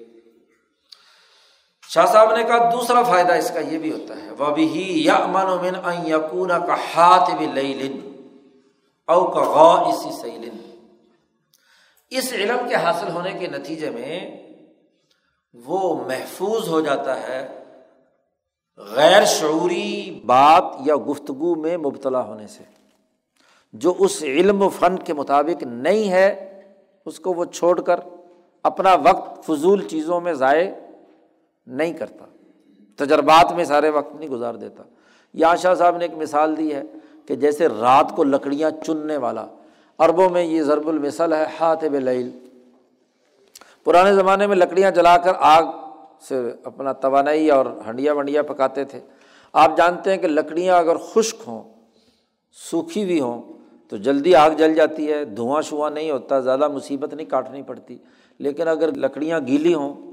شاہ صاحب نے کہا دوسرا فائدہ اس کا یہ بھی ہوتا ہے وہ بھی یا امن و من یقون کا ہاتھ بھی لئی لن او کا غا اسی سیلن اس علم کے حاصل ہونے کے نتیجے میں وہ محفوظ ہو جاتا ہے، غیر شعوری بات یا گفتگو میں مبتلا ہونے سے۔ جو اس علم و فن کے مطابق نہیں ہے، اس کو وہ چھوڑ کر اپنا وقت فضول چیزوں میں ضائع نہیں کرتا۔ تجربات میں سارے وقت نہیں گزار دیتا۔ یا شاہ صاحب نے ایک مثال دی ہے کہ جیسے رات کو لکڑیاں چننے والا، عربوں میں یہ ضرب المثل ہے ہاتھ بلیل پرانے زمانے میں لکڑیاں جلا کر آگ سے اپنا توانائی اور ہنڈیا ونڈیا پکاتے تھے۔ آپ جانتے ہیں کہ لکڑیاں اگر خشک ہوں، سوکھی ہوئی ہوں، تو جلدی آگ جل جاتی ہے، دھواں شواں نہیں ہوتا، زیادہ مصیبت نہیں، کاٹنی پڑتی۔ لیکن اگر لکڑیاں گیلی ہوں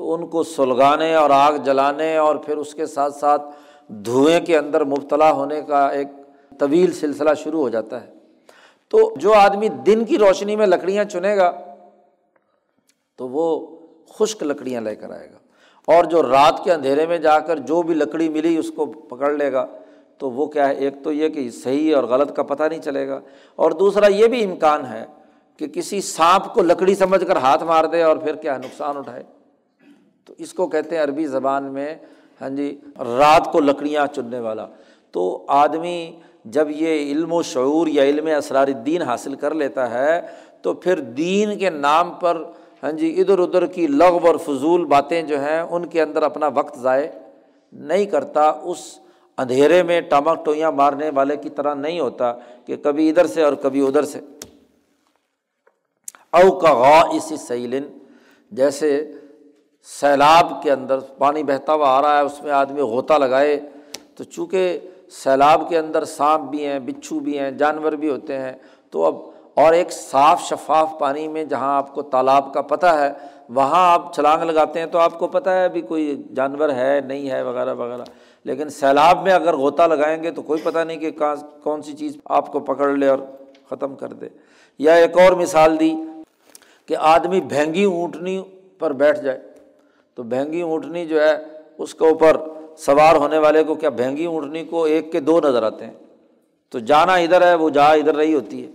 تو ان کو سلگانے اور آگ جلانے اور پھر اس کے ساتھ ساتھ دھوئیں کے اندر مبتلا ہونے کا ایک طویل سلسلہ شروع ہو جاتا ہے۔ تو جو آدمی دن کی روشنی میں لکڑیاں چنے گا، تو وہ خشک لکڑیاں لے کر آئے گا۔ اور جو رات کے اندھیرے میں جا کر جو بھی لکڑی ملی اس کو پکڑ لے گا۔ تو وہ کیا ہے، ایک تو یہ کہ صحیح اور غلط کا پتہ نہیں چلے گا۔ اور دوسرا یہ بھی امکان ہے کہ کسی سانپ کو لکڑی سمجھ کر ہاتھ مار دے اور پھر کیا نقصان اٹھائے۔ تو اس کو کہتے ہیں عربی زبان میں ہاں جی رات کو لکڑیاں چننے والا۔ تو آدمی جب یہ علم و شعور یا علم اسرار الدین حاصل کر لیتا ہے، تو پھر دین کے نام پر ہاں جی ادھر ادھر کی لغ اور فضول باتیں جو ہیں، ان کے اندر اپنا وقت ضائع نہیں کرتا۔ اس اندھیرے میں ٹامک ٹوئیاں مارنے والے کی طرح نہیں ہوتا کہ کبھی ادھر سے اور کبھی ادھر سے۔ او کا غا اسی سیلن، جیسے سیلاب کے اندر پانی بہتا ہوا آ رہا ہے، اس میں آدمی غوطہ لگائے۔ تو چونکہ سیلاب کے اندر سانپ بھی ہیں، بچھو بھی ہیں، جانور بھی ہوتے ہیں، تو اب اور ایک صاف شفاف پانی میں جہاں آپ کو تالاب کا پتہ ہے، وہاں آپ چھلانگ لگاتے ہیں تو آپ کو پتہ ہے ابھی کوئی جانور ہے، نہیں ہے، وغیرہ وغیرہ۔ لیکن سیلاب میں اگر غوطہ لگائیں گے تو کوئی پتہ نہیں کہ کہاں، کون سی چیز آپ کو پکڑ لے اور ختم کر دے۔ یا ایک اور مثال دی کہ آدمی بھینگی اونٹنی پر بیٹھ جائے۔ تو بھینگی اونٹنی جو ہے، اس کے اوپر سوار ہونے والے کو کیا بھینگی اونٹنی کو ایک کے دو نظر آتے ہیں؟ تو جانا ادھر ہے، وہ جا ادھر رہی ہوتی ہے۔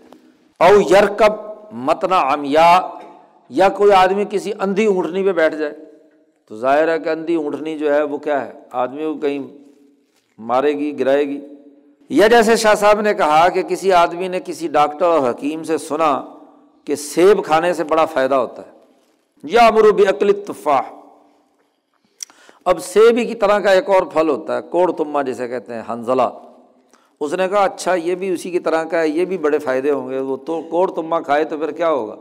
او یرکب متنا امیا یا کوئی آدمی کسی اندھی اونٹنی پہ بیٹھ جائے۔ تو ظاہر ہے کہ اندھی اونٹنی جو ہے، وہ کیا ہے؟ آدمی کو کہیں مارے گی، گرائے گی۔ یا جیسے شاہ صاحب نے کہا کہ کسی آدمی نے کسی ڈاکٹر اور حکیم سے سنا کہ سیب کھانے سے بڑا فائدہ ہوتا ہے۔ یا امرو بھی عقل تفاح اب سیب ہی کی طرح کا ایک اور پھل ہوتا ہے، کوڑ تما جسے کہتے ہیں حنزلہ اس نے کہا اچھا یہ بھی اسی کی طرح کا ہے، یہ بھی بڑے فائدے ہوں گے۔ وہ تو کوڑ تما کھائے تو پھر کیا ہوگا؟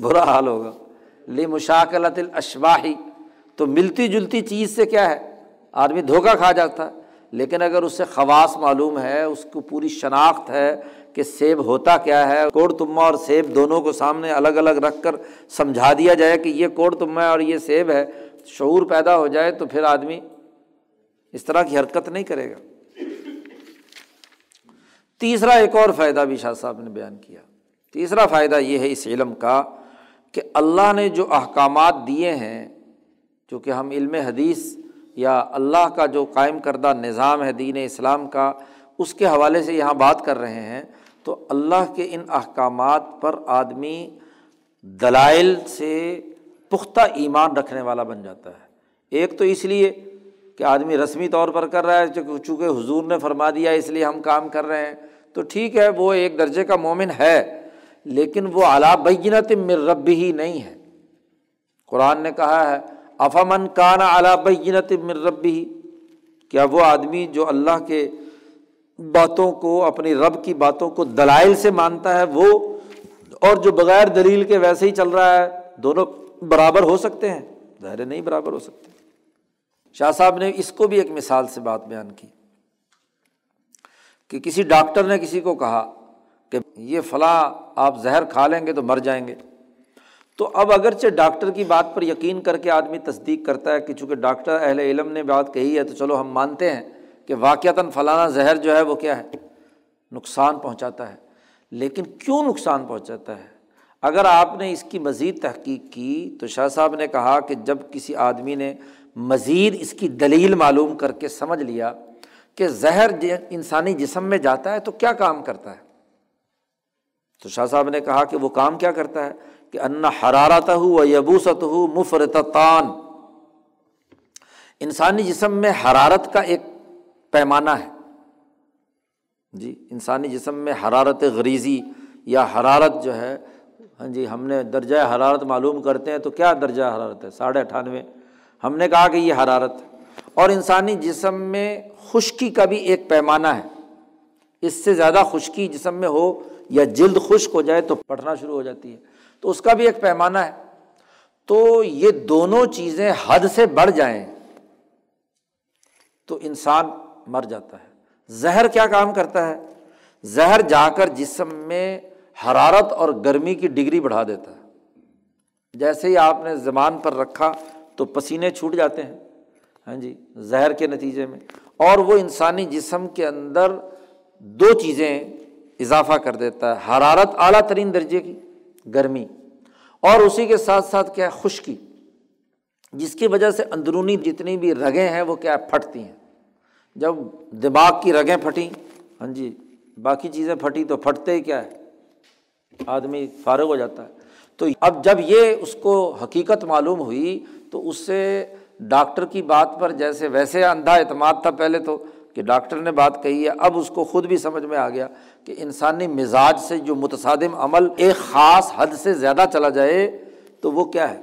برا حال ہوگا۔ لی مشاکلت الاشواہی تو ملتی جلتی چیز سے کیا ہے؟ آدمی دھوکہ کھا جاتا ہے۔ لیکن اگر اس سے خواص معلوم ہے، اس کو پوری شناخت ہے کہ سیب ہوتا کیا ہے، کوڑ تما اور سیب دونوں کو سامنے الگ الگ رکھ کر سمجھا دیا جائے کہ یہ کوڑ تما ہے اور یہ سیب ہے شعور پیدا ہو جائے تو پھر آدمی اس طرح کی حرکت نہیں کرے گا۔ تیسرا ایک اور فائدہ بھی شاہ صاحب نے بیان کیا۔ تیسرا فائدہ یہ ہے اس علم کا کہ اللہ نے جو احکامات دیے ہیں چونکہ ہم علم حدیث یا اللہ کا جو قائم کردہ نظام ہے، دین اسلام کا، اس کے حوالے سے یہاں بات کر رہے ہیں، تو اللہ کے ان احکامات پر آدمی دلائل سے پختہ ایمان رکھنے والا بن جاتا ہے۔ ایک تو اس لیے کہ آدمی رسمی طور پر کر رہا ہے، چونکہ حضور نے فرما دیا، اس لیے ہم کام کر رہے ہیں۔ تو ٹھیک ہے، وہ ایک درجے کا مومن ہے، لیکن وہ اعلیٰ بینت مر رب ہی نہیں ہے۔ قرآن نے کہا ہے افامن کانا اعلیٰ بینت مر رب ہی کیا وہ آدمی جو اللہ کے باتوں کو، اپنی رب کی باتوں کو دلائل سے مانتا ہے، وہ اور جو بغیر دلیل کے ویسے ہی چل رہا ہے، دونوں برابر ہو سکتے ہیں؟ ظاہر نہیں برابر ہو سکتے۔ شاہ صاحب نے اس کو بھی ایک مثال سے بات بیان کی کہ کسی ڈاکٹر نے کسی کو کہا کہ یہ فلاں آپ زہر کھا لیں گے تو مر جائیں گے۔ تو اب اگرچہ ڈاکٹر کی بات پر یقین کر کے آدمی تصدیق کرتا ہے کہ چونکہ ڈاکٹر اہل علم نے بات کہی ہے تو چلو ہم مانتے ہیں کہ واقعتاً فلانا زہر جو ہے وہ کیا ہے؟ نقصان پہنچاتا ہے۔ لیکن کیوں نقصان پہنچاتا ہے؟ اگر آپ نے اس کی مزید تحقیق کی تو شاہ صاحب نے کہا کہ جب کسی آدمی نے مزید اس کی دلیل معلوم کر کے سمجھ لیا کہ زہر انسانی جسم میں جاتا ہے تو کیا کام کرتا ہے؟ تو شاہ صاحب نے کہا کہ وہ کام کیا کرتا ہے؟ کہ ان حرارت ہو و یبوست ہو مفرتان انسانی جسم میں حرارت کا ایک پیمانہ ہے۔ جی انسانی جسم میں حرارت غریزی یا حرارت جو ہے ہاں جی ہم نے درجۂ حرارت معلوم کرتے ہیں تو کیا درجہ حرارت ہے؟ ساڑھے اٹھانوے۔ ہم نے کہا کہ یہ حرارت۔ ہے اور انسانی جسم میں خشکی کا بھی ایک پیمانہ ہے۔ اس سے زیادہ خشکی جسم میں ہو یا جلد خشک ہو جائے تو پھٹنا شروع ہو جاتی ہے۔ تو اس کا بھی ایک پیمانہ ہے۔ تو یہ دونوں چیزیں حد سے بڑھ جائیں تو انسان مر جاتا ہے۔ زہر کیا کام کرتا ہے؟ زہر جا کر جسم میں حرارت اور گرمی کی ڈگری بڑھا دیتا ہے۔ جیسے ہی آپ نے زبان پر رکھا تو پسینے چھوٹ جاتے ہیں۔ ہاں جی زہر کے نتیجے میں۔ اور وہ انسانی جسم کے اندر دو چیزیں اضافہ کر دیتا ہے۔ حرارت اعلیٰ ترین درجے کی، گرمی۔ اور اسی کے ساتھ ساتھ کیا ہے؟ خشکی۔ جس کی وجہ سے اندرونی جتنی بھی رگیں ہیں وہ کیا پھٹتی ہیں۔ جب دماغ کی رگیں پھٹیں ہاں جی باقی چیزیں پھٹی تو پھٹتے ہی کیا ہے؟ آدمی فارغ ہو جاتا ہے۔ تو اب جب یہ اس کو حقیقت معلوم ہوئی، تو اس سے ڈاکٹر کی بات پر جیسے ویسے اندھا اعتماد تھا پہلے تو، کہ ڈاکٹر نے بات کہی ہے، اب اس کو خود بھی سمجھ میں آ گیا کہ انسانی مزاج سے جو متصادم عمل ایک خاص حد سے زیادہ چلا جائے، تو وہ کیا ہے؟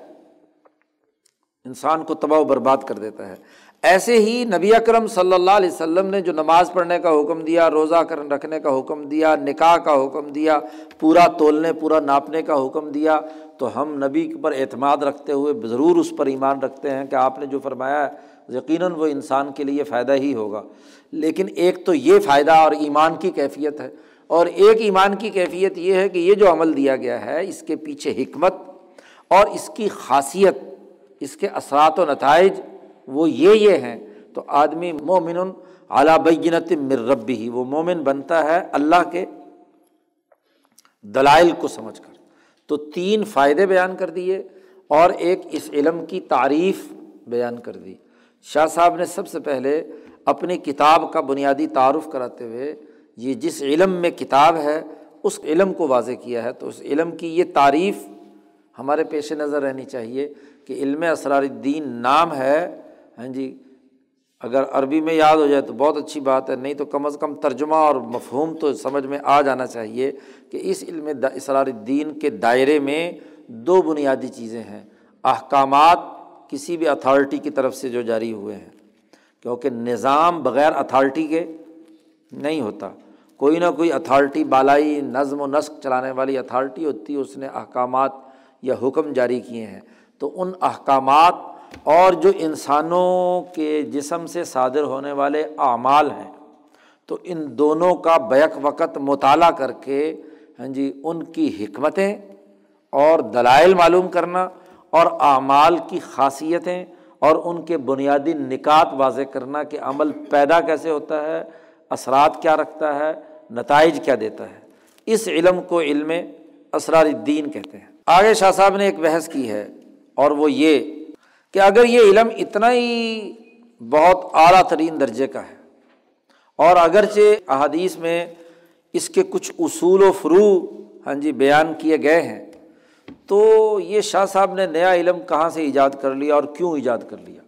انسان کو تباہ و برباد کر دیتا ہے۔ ایسے ہی نبی اکرم صلی اللہ علیہ وسلم نے جو نماز پڑھنے کا حکم دیا، روزہ کر رکھنے کا حکم دیا، نکاح کا حکم دیا، پورا تولنے، پورا ناپنے کا حکم دیا، تو ہم نبی پر اعتماد رکھتے ہوئے ضرور اس پر ایمان رکھتے ہیں کہ آپ نے جو فرمایا ہے، یقیناً وہ انسان کے لیے فائدہ ہی ہوگا۔ لیکن ایک تو یہ فائدہ اور ایمان کی کیفیت ہے۔ اور ایک ایمان کی کیفیت یہ ہے کہ یہ جو عمل دیا گیا ہے، اس کے پیچھے حکمت اور اس کی خاصیت، اس کے اثرات و نتائج وہ یہ یہ ہیں، تو آدمی مومن اعلیٰ بینت مر ربی ہی وہ مومن بنتا ہے اللہ کے دلائل کو سمجھ کر۔ تو تین فائدے بیان کر دیے اور ایک اس علم کی تعریف بیان کر دی۔ شاہ صاحب نے سب سے پہلے اپنی کتاب کا بنیادی تعارف کراتے ہوئے یہ جس علم میں کتاب ہے، اس علم کو واضح کیا ہے۔ تو اس علم کی یہ تعریف ہمارے پیش نظر رہنی چاہیے کہ علم اسرار الدین نام ہے ہاں جی اگر عربی میں یاد ہو جائے تو بہت اچھی بات ہے، نہیں تو کم از کم ترجمہ اور مفہوم تو سمجھ میں آ جانا چاہیے کہ اس علم اسرار الدین کے دائرے میں دو بنیادی چیزیں ہیں۔ احکامات کسی بھی اتھارٹی کی طرف سے جو جاری ہوئے ہیں، کیونکہ نظام بغیر اتھارٹی کے نہیں ہوتا۔ کوئی نہ کوئی اتھارٹی بالائی، نظم و نسق چلانے والی اتھارٹی ہوتی ہے اس نے احکامات یا حکم جاری کیے ہیں۔ تو ان احکامات اور جو انسانوں کے جسم سے صادر ہونے والے اعمال ہیں، تو ان دونوں کا بیک وقت مطالعہ کر کے ہاں جی ان کی حکمتیں اور دلائل معلوم کرنا اور اعمال کی خاصیتیں اور ان کے بنیادی نکات واضح کرنا کہ عمل پیدا کیسے ہوتا ہے، اثرات کیا رکھتا ہے، نتائج کیا دیتا ہے۔ اس علم کو علم اسرار الدین کہتے ہیں۔ آگے شاہ صاحب نے ایک بحث کی ہے اور وہ یہ کہ اگر یہ علم اتنا ہی بہت اعلیٰ ترین درجے کا ہے اور اگرچہ احادیث میں اس کے کچھ اصول و فرو ہاں جی بیان کیے گئے ہیں، تو یہ شاہ صاحب نے نیا علم کہاں سے ایجاد کر لیا اور کیوں ایجاد کر لیا؟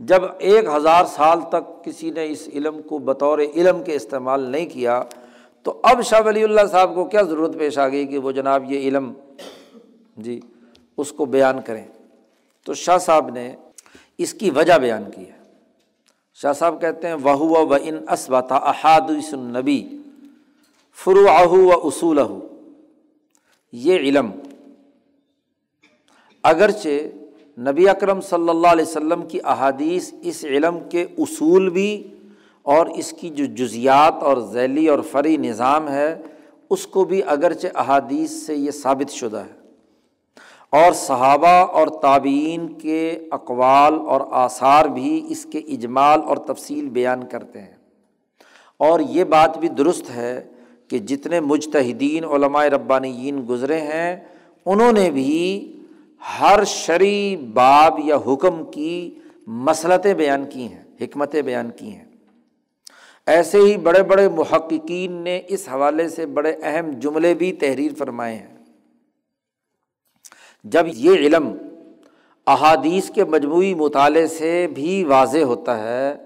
جب ایک ہزار سال تک کسی نے اس علم کو بطور علم کے استعمال نہیں کیا، تو اب شاہ ولی اللہ صاحب کو کیا ضرورت پیش آ گئی کہ وہ جناب یہ علم جی اس کو بیان کریں؟ تو شاہ صاحب نے اس کی وجہ بیان کی ہے۔ شاہ صاحب کہتے ہیں وہ و ان اسبتا احاد النبی فرو آہو و اصول یہ علم۔ اگرچہ نبی اکرم صلی اللہ علیہ وسلم کی احادیث اس علم کے اصول بھی اور اس کی جو جزیات اور ذیلی اور فری نظام ہے، اس کو بھی اگرچہ احادیث سے یہ ثابت شدہ ہے۔ اور صحابہ اور تابعین کے اقوال اور آثار بھی اس کے اجمال اور تفصیل بیان کرتے ہیں۔ اور یہ بات بھی درست ہے کہ جتنے مجتہدین علماء ربانیین گزرے ہیں، انہوں نے بھی ہر شرع باب یا حکم کی مسلطیں بیان کی ہیں، حکمتیں بیان کی ہیں۔ ایسے ہی بڑے بڑے محققین نے اس حوالے سے بڑے اہم جملے بھی تحریر فرمائے ہیں۔ جب یہ علم احادیث کے مجموعی مطالعے سے بھی واضح ہوتا ہے،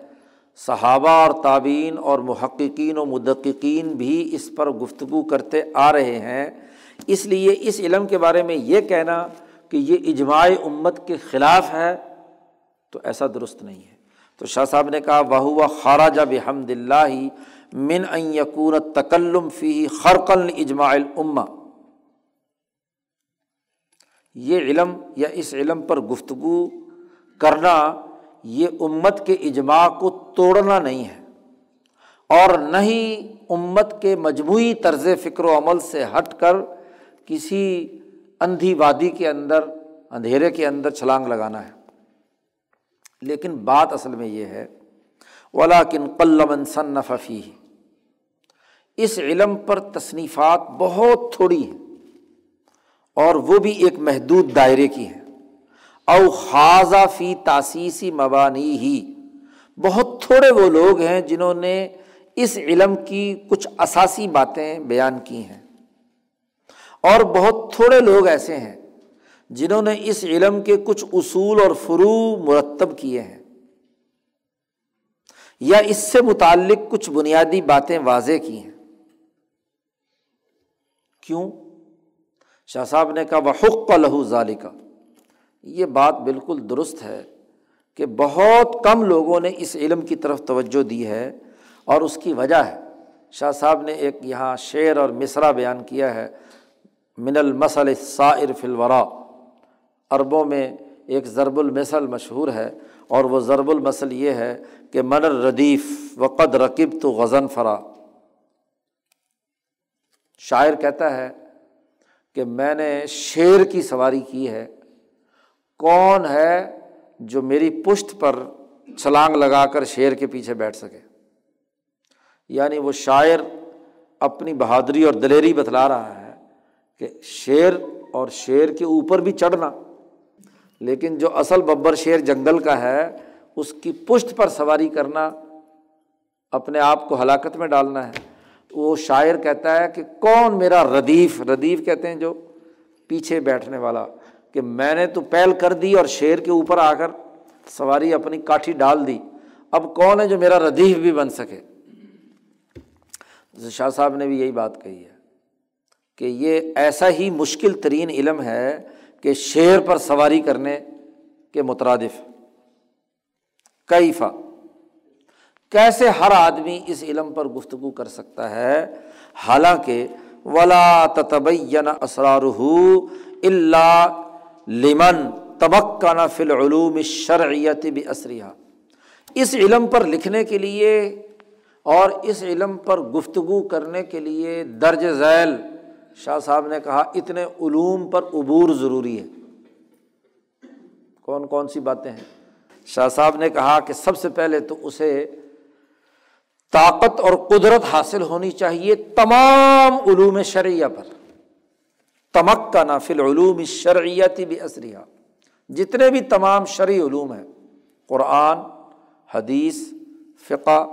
صحابہ اور تعبین اور محققین و مدققین بھی اس پر گفتگو کرتے آ رہے ہیں۔ اس لیے اس علم کے بارے میں یہ کہنا کہ یہ اجماع امت کے خلاف ہے تو ایسا درست نہیں ہے۔ تو شاہ صاحب نے کہا وہ خارجہ بحمد اللہ من یقون تکلم فی خرقل اجماع الما یہ علم یا اس علم پر گفتگو کرنا یہ امت کے اجماع کو توڑنا نہیں ہے اور نہ ہی امت کے مجموعی طرز فکر و عمل سے ہٹ کر کسی اندھی وادی کے اندر، اندھیرے کے اندر چھلانگ لگانا ہے۔ لیکن بات اصل میں یہ ہے ولاکن قلم صنفی اس علم پر تصنیفات بہت تھوڑی ہیں۔ اور وہ بھی ایک محدود دائرے کی ہیں۔ او خاضہ فی تاسیسی مبانی ہی۔ بہت تھوڑے وہ لوگ ہیں جنہوں نے اس علم کی کچھ اثاثی باتیں بیان کی ہیں۔ اور بہت تھوڑے لوگ ایسے ہیں جنہوں نے اس علم کے کچھ اصول اور فرو مرتب کیے ہیں۔ یا اس سے متعلق کچھ بنیادی باتیں واضح کی ہیں۔ کیوں؟ شاہ صاحب نے کہا وہ حق لہو ظالقہ یہ بات بالکل درست ہے کہ بہت کم لوگوں نے اس علم کی طرف توجہ دی ہے اور اس کی وجہ ہے۔ شاہ صاحب نے ایک یہاں شعر اور مصرا بیان کیا ہے، من المسل سائر فلورا عربوں میں ایک ضرب المثل مشہور ہے اور وہ ضرب المثل یہ ہے کہ، من ردیف وقد رقب تو غزن فرا. شاعر کہتا ہے کہ میں نے شیر کی سواری کی ہے، کون ہے جو میری پشت پر چھلانگ لگا کر شیر کے پیچھے بیٹھ سکے؟ یعنی وہ شاعر اپنی بہادری اور دلیری بتلا رہا ہے کہ شیر اور شیر کے اوپر بھی چڑھنا۔ لیکن جو اصل ببر شیر جنگل کا ہے، اس کی پشت پر سواری کرنا اپنے آپ کو ہلاکت میں ڈالنا ہے۔ تو وہ شاعر کہتا ہے کہ کون میرا ردیف؟ ردیف کہتے ہیں جو پیچھے بیٹھنے والا، کہ میں نے تو پہل کر دی اور شیر کے اوپر آ کر سواری اپنی کاٹھی ڈال دی، اب کون ہے جو میرا ردیف بھی بن سکے؟ شاہ صاحب نے بھی یہی بات کہی ہے کہ یہ ایسا ہی مشکل ترین علم ہے کہ شیر پر سواری کرنے کے مترادف۔ کئی فا کیسے ہر آدمی اس علم پر گفتگو کر سکتا ہے؟ حالانکہ، ولا تبین اسرار اللہ لمن تبک کا علوم شرعیت بھی اسریا اس علم پر لکھنے کے لیے اور اس علم پر گفتگو کرنے کے لیے درج ذیل، شاہ صاحب نے کہا، اتنے علوم پر عبور ضروری ہے۔ کون کون سی باتیں ہیں؟ شاہ صاحب نے کہا کہ سب سے پہلے تو اسے طاقت اور قدرت حاصل ہونی چاہیے تمام علوم شرعیہ پر۔ تمک کا نافل علوم شرعیتی بھی اسریا جتنے بھی تمام شرعی علوم ہیں، قرآن، حدیث، فقہ،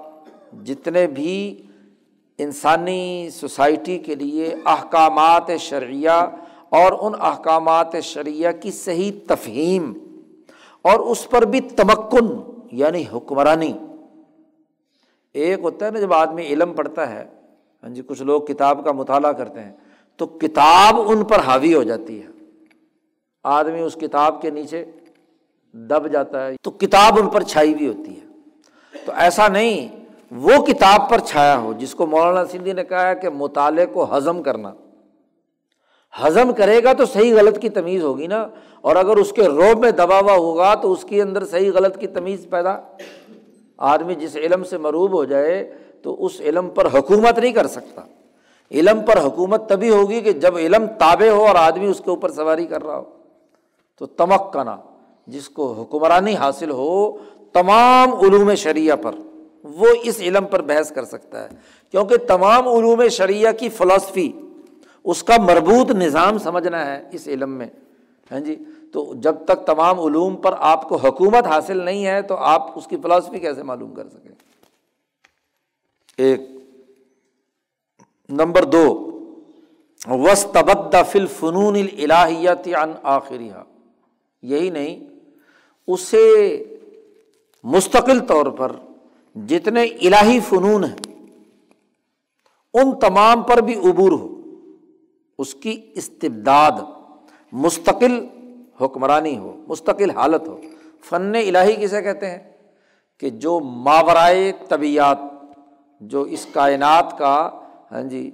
جتنے بھی انسانی سوسائٹی کے لیے احکامات شرعیہ اور ان احکامات شرعیہ کی صحیح تفہیم اور اس پر بھی تمکن یعنی حکمرانی۔ ایک ہوتا ہے نا جب آدمی علم پڑھتا ہے ہاں جی کچھ لوگ کتاب کا مطالعہ کرتے ہیں، تو کتاب ان پر حاوی ہو جاتی ہے۔ آدمی اس کتاب کے نیچے دب جاتا ہے، تو کتاب ان پر چھائی ہوئی ہوتی ہے۔ تو ایسا نہیں، وہ کتاب پر چھایا ہو، جس کو مولانا سندھی نے کہا ہے کہ مطالعے کو ہضم کرنا۔ ہضم کرے گا تو صحیح غلط کی تمیز ہوگی نا، اور اگر اس کے روب میں دبا ہوا ہوگا تو اس کے اندر صحیح غلط کی تمیز پیدا آدمی جس علم سے مروب ہو جائے تو اس علم پر حکومت نہیں کر سکتا۔ علم پر حکومت تبھی ہوگی کہ جب علم تابع ہو اور آدمی اس کے اوپر سواری کر رہا ہو۔ تو تمکنا جس کو حکمرانی حاصل ہو، تمام علوم شریعہ پر، وہ اس علم پر بحث کر سکتا ہے۔ کیونکہ تمام علوم شریعہ کی فلاسفی اس کا مربوط نظام سمجھنا ہے اس علم میں۔ ہاں جی؟ تو جب تک تمام علوم پر آپ کو حکومت حاصل نہیں ہے تو آپ اس کی فلاسفی کیسے معلوم کر سکیں؟ ایک. نمبر دو. وس تبدہ فل فنون الہیت ان آخری یہی نہیں، اسے مستقل طور پر جتنے الہی فنون ہیں، ان تمام پر بھی عبور ہو، اس کی استبداد مستقل حکمرانی ہو، مستقل حالت ہو۔ فن الہی کسے کہتے ہیں؟ کہ جو ماورائے طبیعت جو اس کائنات کا ہاں جی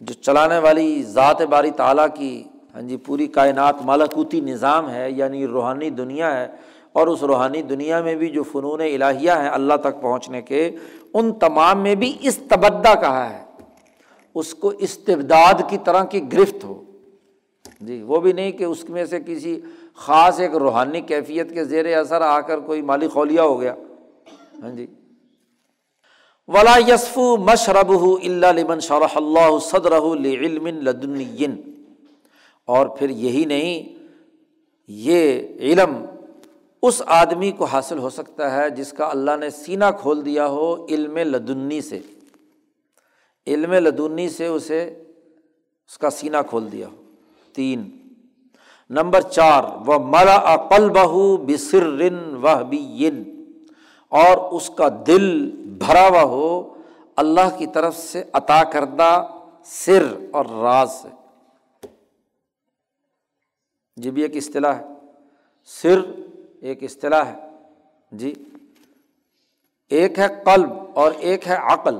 جو چلانے والی ذات باری تعالیٰ کی ہاں جی پوری کائنات مالاکوتی نظام ہے یعنی روحانی دنیا ہے، اور اس روحانی دنیا میں بھی جو فنون الہیہ ہیں اللہ تک پہنچنے کے، ان تمام میں بھی اس تبدہ کہا ہے۔ اس کو استبداد کی طرح کی گرفت ہو۔ جی وہ بھی نہیں کہ اس میں سے کسی خاص ایک روحانی کیفیت کے زیر اثر آ کر کوئی مالی خولیا ہو گیا۔ ہاں جی۔ ولا یسف مشرب اللہ لمن شرح اللہ صدر علم لدن اور پھر یہی نہیں، یہ علم اس آدمی کو حاصل ہو سکتا ہے جس کا اللہ نے سینہ کھول دیا ہو علم لدنی سے۔ علم لدنی سے اسے اس کا سینہ کھول دیا ہو۔ تین۔ نمبر چار وہ ملا عقل بہو بصر وہ اور اس کا دل بھرا ہوا ہو، اللہ کی طرف سے عطا کردہ سر اور راز سے یہ جی بھی ایک اصطلاح ہے۔ سر ایک اصطلاح ہے۔ جی۔ ایک ہے قلب اور ایک ہے عقل۔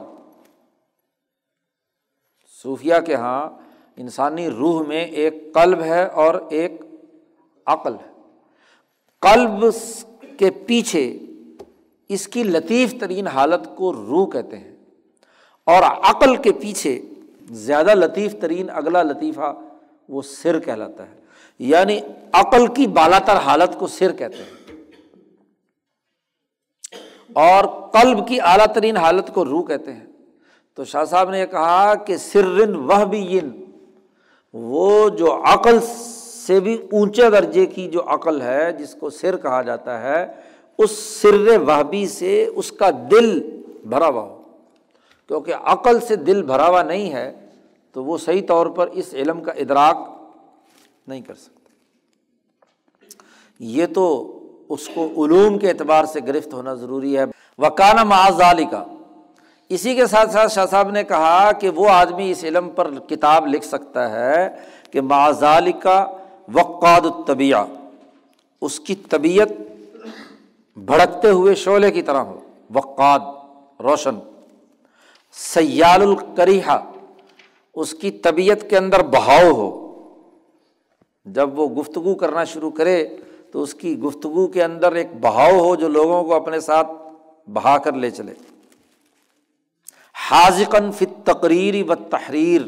صوفیہ کے یہاں انسانی روح میں ایک قلب ہے اور ایک عقل ہے۔ قلب کے پیچھے اس کی لطیف ترین حالت کو روح کہتے ہیں۔ اور عقل کے پیچھے زیادہ لطیف ترین اگلا لطیفہ وہ سر کہلاتا ہے۔ یعنی عقل کی بالا تر حالت کو سر کہتے ہیں۔ اور قلب کی اعلیٰ ترین حالت کو روح کہتے ہیں۔ تو شاہ صاحب نے یہ کہا کہ سرن وہ بھی وہ جو عقل سے بھی اونچے درجے کی جو عقل ہے، جس کو سر کہا جاتا ہے، اس سر وحبی سے اس کا دل بھرا ہوا ہو۔ کیونکہ عقل سے دل بھرا ہوا نہیں ہے، تو وہ صحیح طور پر اس علم کا ادراک نہیں کر سکتے یہ تو اس کو علوم کے اعتبار سے گرفت ہونا ضروری ہے۔ وکانہ معذالی کا اسی کے ساتھ ساتھ شاہ صاحب نے کہا کہ وہ آدمی اس علم پر کتاب لکھ سکتا ہے کہ معذال کا وقاد الطبیہ اس کی طبیعت بھڑکتے ہوئے شعلے کی طرح ہو۔ وقاد، روشن۔ سیال القریحہ اس کی طبیعت کے اندر بہاؤ ہو۔ جب وہ گفتگو کرنا شروع کرے تو اس کی گفتگو کے اندر ایک بہاؤ ہو جو لوگوں کو اپنے ساتھ بہا کر لے چلے۔ حاضقن فت تقریر و تحریر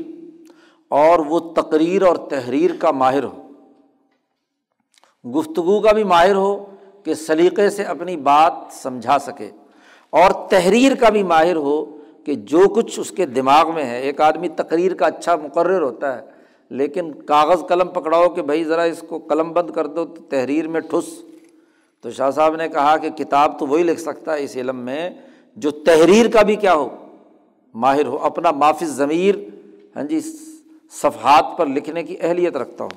اور وہ تقریر اور تحریر کا ماہر ہو۔ گفتگو کا بھی ماہر ہو کہ سلیقے سے اپنی بات سمجھا سکے، اور تحریر کا بھی ماہر ہو کہ جو کچھ اس کے دماغ میں ہے۔ ایک آدمی تقریر کا اچھا مقرر ہوتا ہے، لیکن کاغذ قلم پکڑاؤ کہ بھائی ذرا اس کو قلم بند کر دو تو تحریر میں ٹھس۔ تو شاہ صاحب نے کہا کہ کتاب تو وہی لکھ سکتا ہے اس علم میں جو تحریر کا بھی کیا ہو۔ ماہر ہو، اپنا معافذ ضمیر ہاں جی صفحات پر لکھنے کی اہلیت رکھتا ہو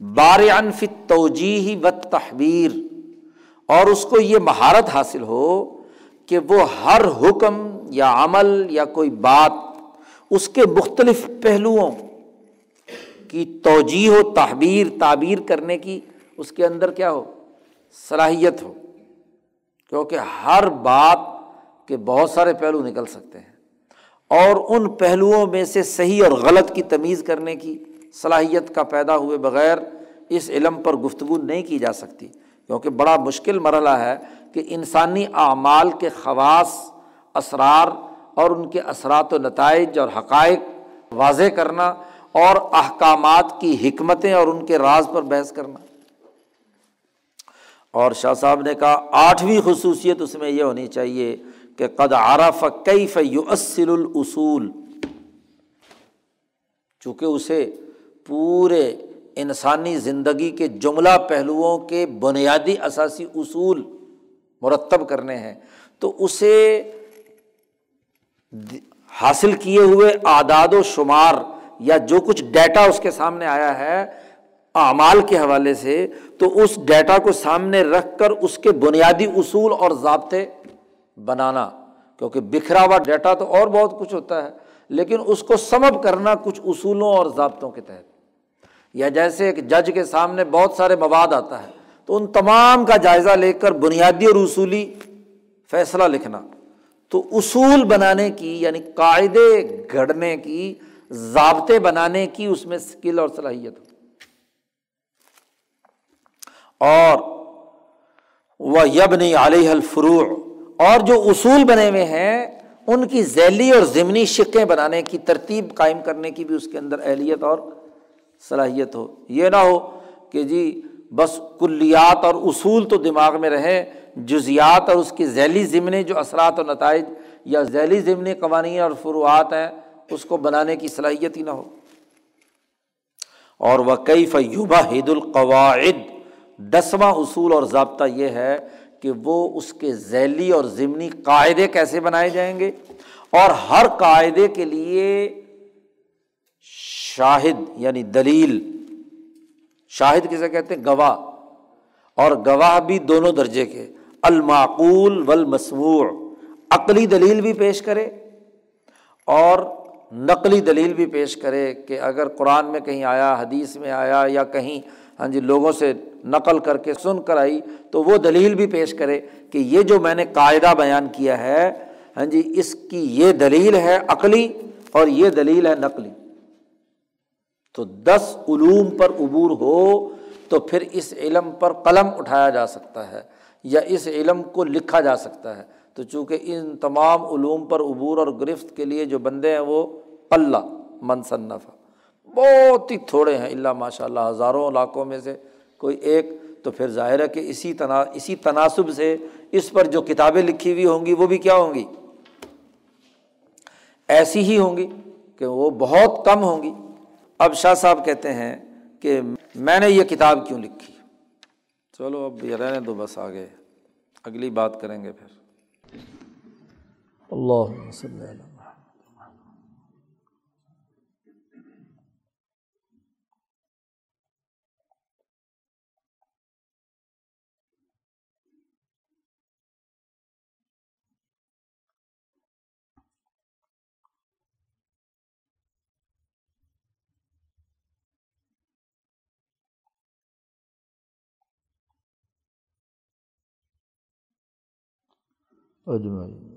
بار انف توجی و تحبیر اور اس کو یہ مہارت حاصل ہو کہ وہ ہر حکم یا عمل یا کوئی بات اس کے مختلف پہلوؤں کی توجہ و تحبیر، تعبیر کرنے کی اس کے اندر کیا ہو؟ صلاحیت ہو۔ کیونکہ ہر بات کے بہت سارے پہلو نکل سکتے ہیں۔ اور ان پہلوؤں میں سے صحیح اور غلط کی تمیز کرنے کی صلاحیت کا پیدا ہوئے بغیر اس علم پر گفتگو نہیں کی جا سکتی۔ کیونکہ بڑا مشکل مرحلہ ہے کہ انسانی اعمال کے خواص، اسرار اور ان کے اثرات و نتائج اور حقائق واضح کرنا اور احکامات کی حکمتیں اور ان کے راز پر بحث کرنا۔ اور شاہ صاحب نے کہا، آٹھویں خصوصیت اس میں یہ ہونی چاہیے کہ قد عرف کیف یؤصل الاصول۔ چونکہ اسے پورے انسانی زندگی کے جملہ پہلوؤں کے بنیادی اثاثی اصول مرتب کرنے ہیں، تو اسے حاصل کیے ہوئے اعداد و شمار یا جو کچھ ڈیٹا اس کے سامنے آیا ہے اعمال کے حوالے سے، تو اس ڈیٹا کو سامنے رکھ کر اس کے بنیادی اصول اور ضابطے بنانا، کیونکہ بکھرا ہوا ڈیٹا تو اور بہت کچھ ہوتا ہے، لیکن اس کو سمب کرنا کچھ اصولوں اور ضابطوں کے تحت۔ یا جیسے ایک جج کے سامنے بہت سارے مواد آتا ہے، تو ان تمام کا جائزہ لے کر بنیادی اور اصولی فیصلہ لکھنا۔ تو اصول بنانے کی یعنی قاعدے گھڑنے کی، ضابطے بنانے کی اس میں اسکل اور صلاحیت۔ اور وہ یب نہیں علیہ الفروع اور جو اصول بنے ہوئے ہیں، ان کی ذیلی اور ضمنی شکیں بنانے کی، ترتیب قائم کرنے کی بھی اس کے اندر اہلیت اور صلاحیت ہو۔ یہ نہ ہو کہ جی بس کلیات اور اصول تو دماغ میں رہیں، جزیات اور اس کی ذیلی ضمنی جو اثرات و نتائج یا ذیلی ضمنی قوانین اور فروعات ہیں، اس کو بنانے کی صلاحیت ہی نہ ہو۔ اور وہ کئی فیوبہ عید القواعد، دسواں اصول اور ضابطہ یہ ہے کہ وہ اس کے ذیلی اور ضمنی قاعدے کیسے بنائے جائیں گے اور ہر قاعدے کے لیے شاہد یعنی دلیل، شاہد کسے کہتے ہیں؟ گواہ، اور گواہ بھی دونوں درجے کے، المعقول والمسموع، عقلی دلیل بھی پیش کرے اور نقلی دلیل بھی پیش کرے کہ اگر قرآن میں کہیں آیا، حدیث میں آیا یا کہیں ہاں جی لوگوں سے نقل کر کے سن کر آئی تو وہ دلیل بھی پیش کرے کہ یہ جو میں نے قاعدہ بیان کیا ہے ہاں جی اس کی یہ دلیل ہے عقلی اور یہ دلیل ہے نقلی۔ تو دس علوم پر عبور ہو تو پھر اس علم پر قلم اٹھایا جا سکتا ہے یا اس علم کو لکھا جا سکتا ہے۔ تو چونکہ ان تمام علوم پر عبور اور گرفت کے لیے جو بندے ہیں وہ اللہ منصنف بہت ہی تھوڑے ہیں اللہ ماشاء اللہ ہزاروں علاقوں میں سے کوئی ایک تو پھر ظاہر ہے کہ اسی تنا، اسی تناسب سے اس پر جو کتابیں لکھی ہوئی ہوں گی وہ بھی کیا ہوں گی؟ ایسی ہی ہوں گی کہ وہ بہت کم ہوں گی۔ اب شاہ صاحب کہتے ہیں کہ میں نے یہ کتاب کیوں لکھی؟ چلو اب یہ رہنے دو بس آگے۔ اگلی بات کریں گے پھر۔ اللہ اجمائی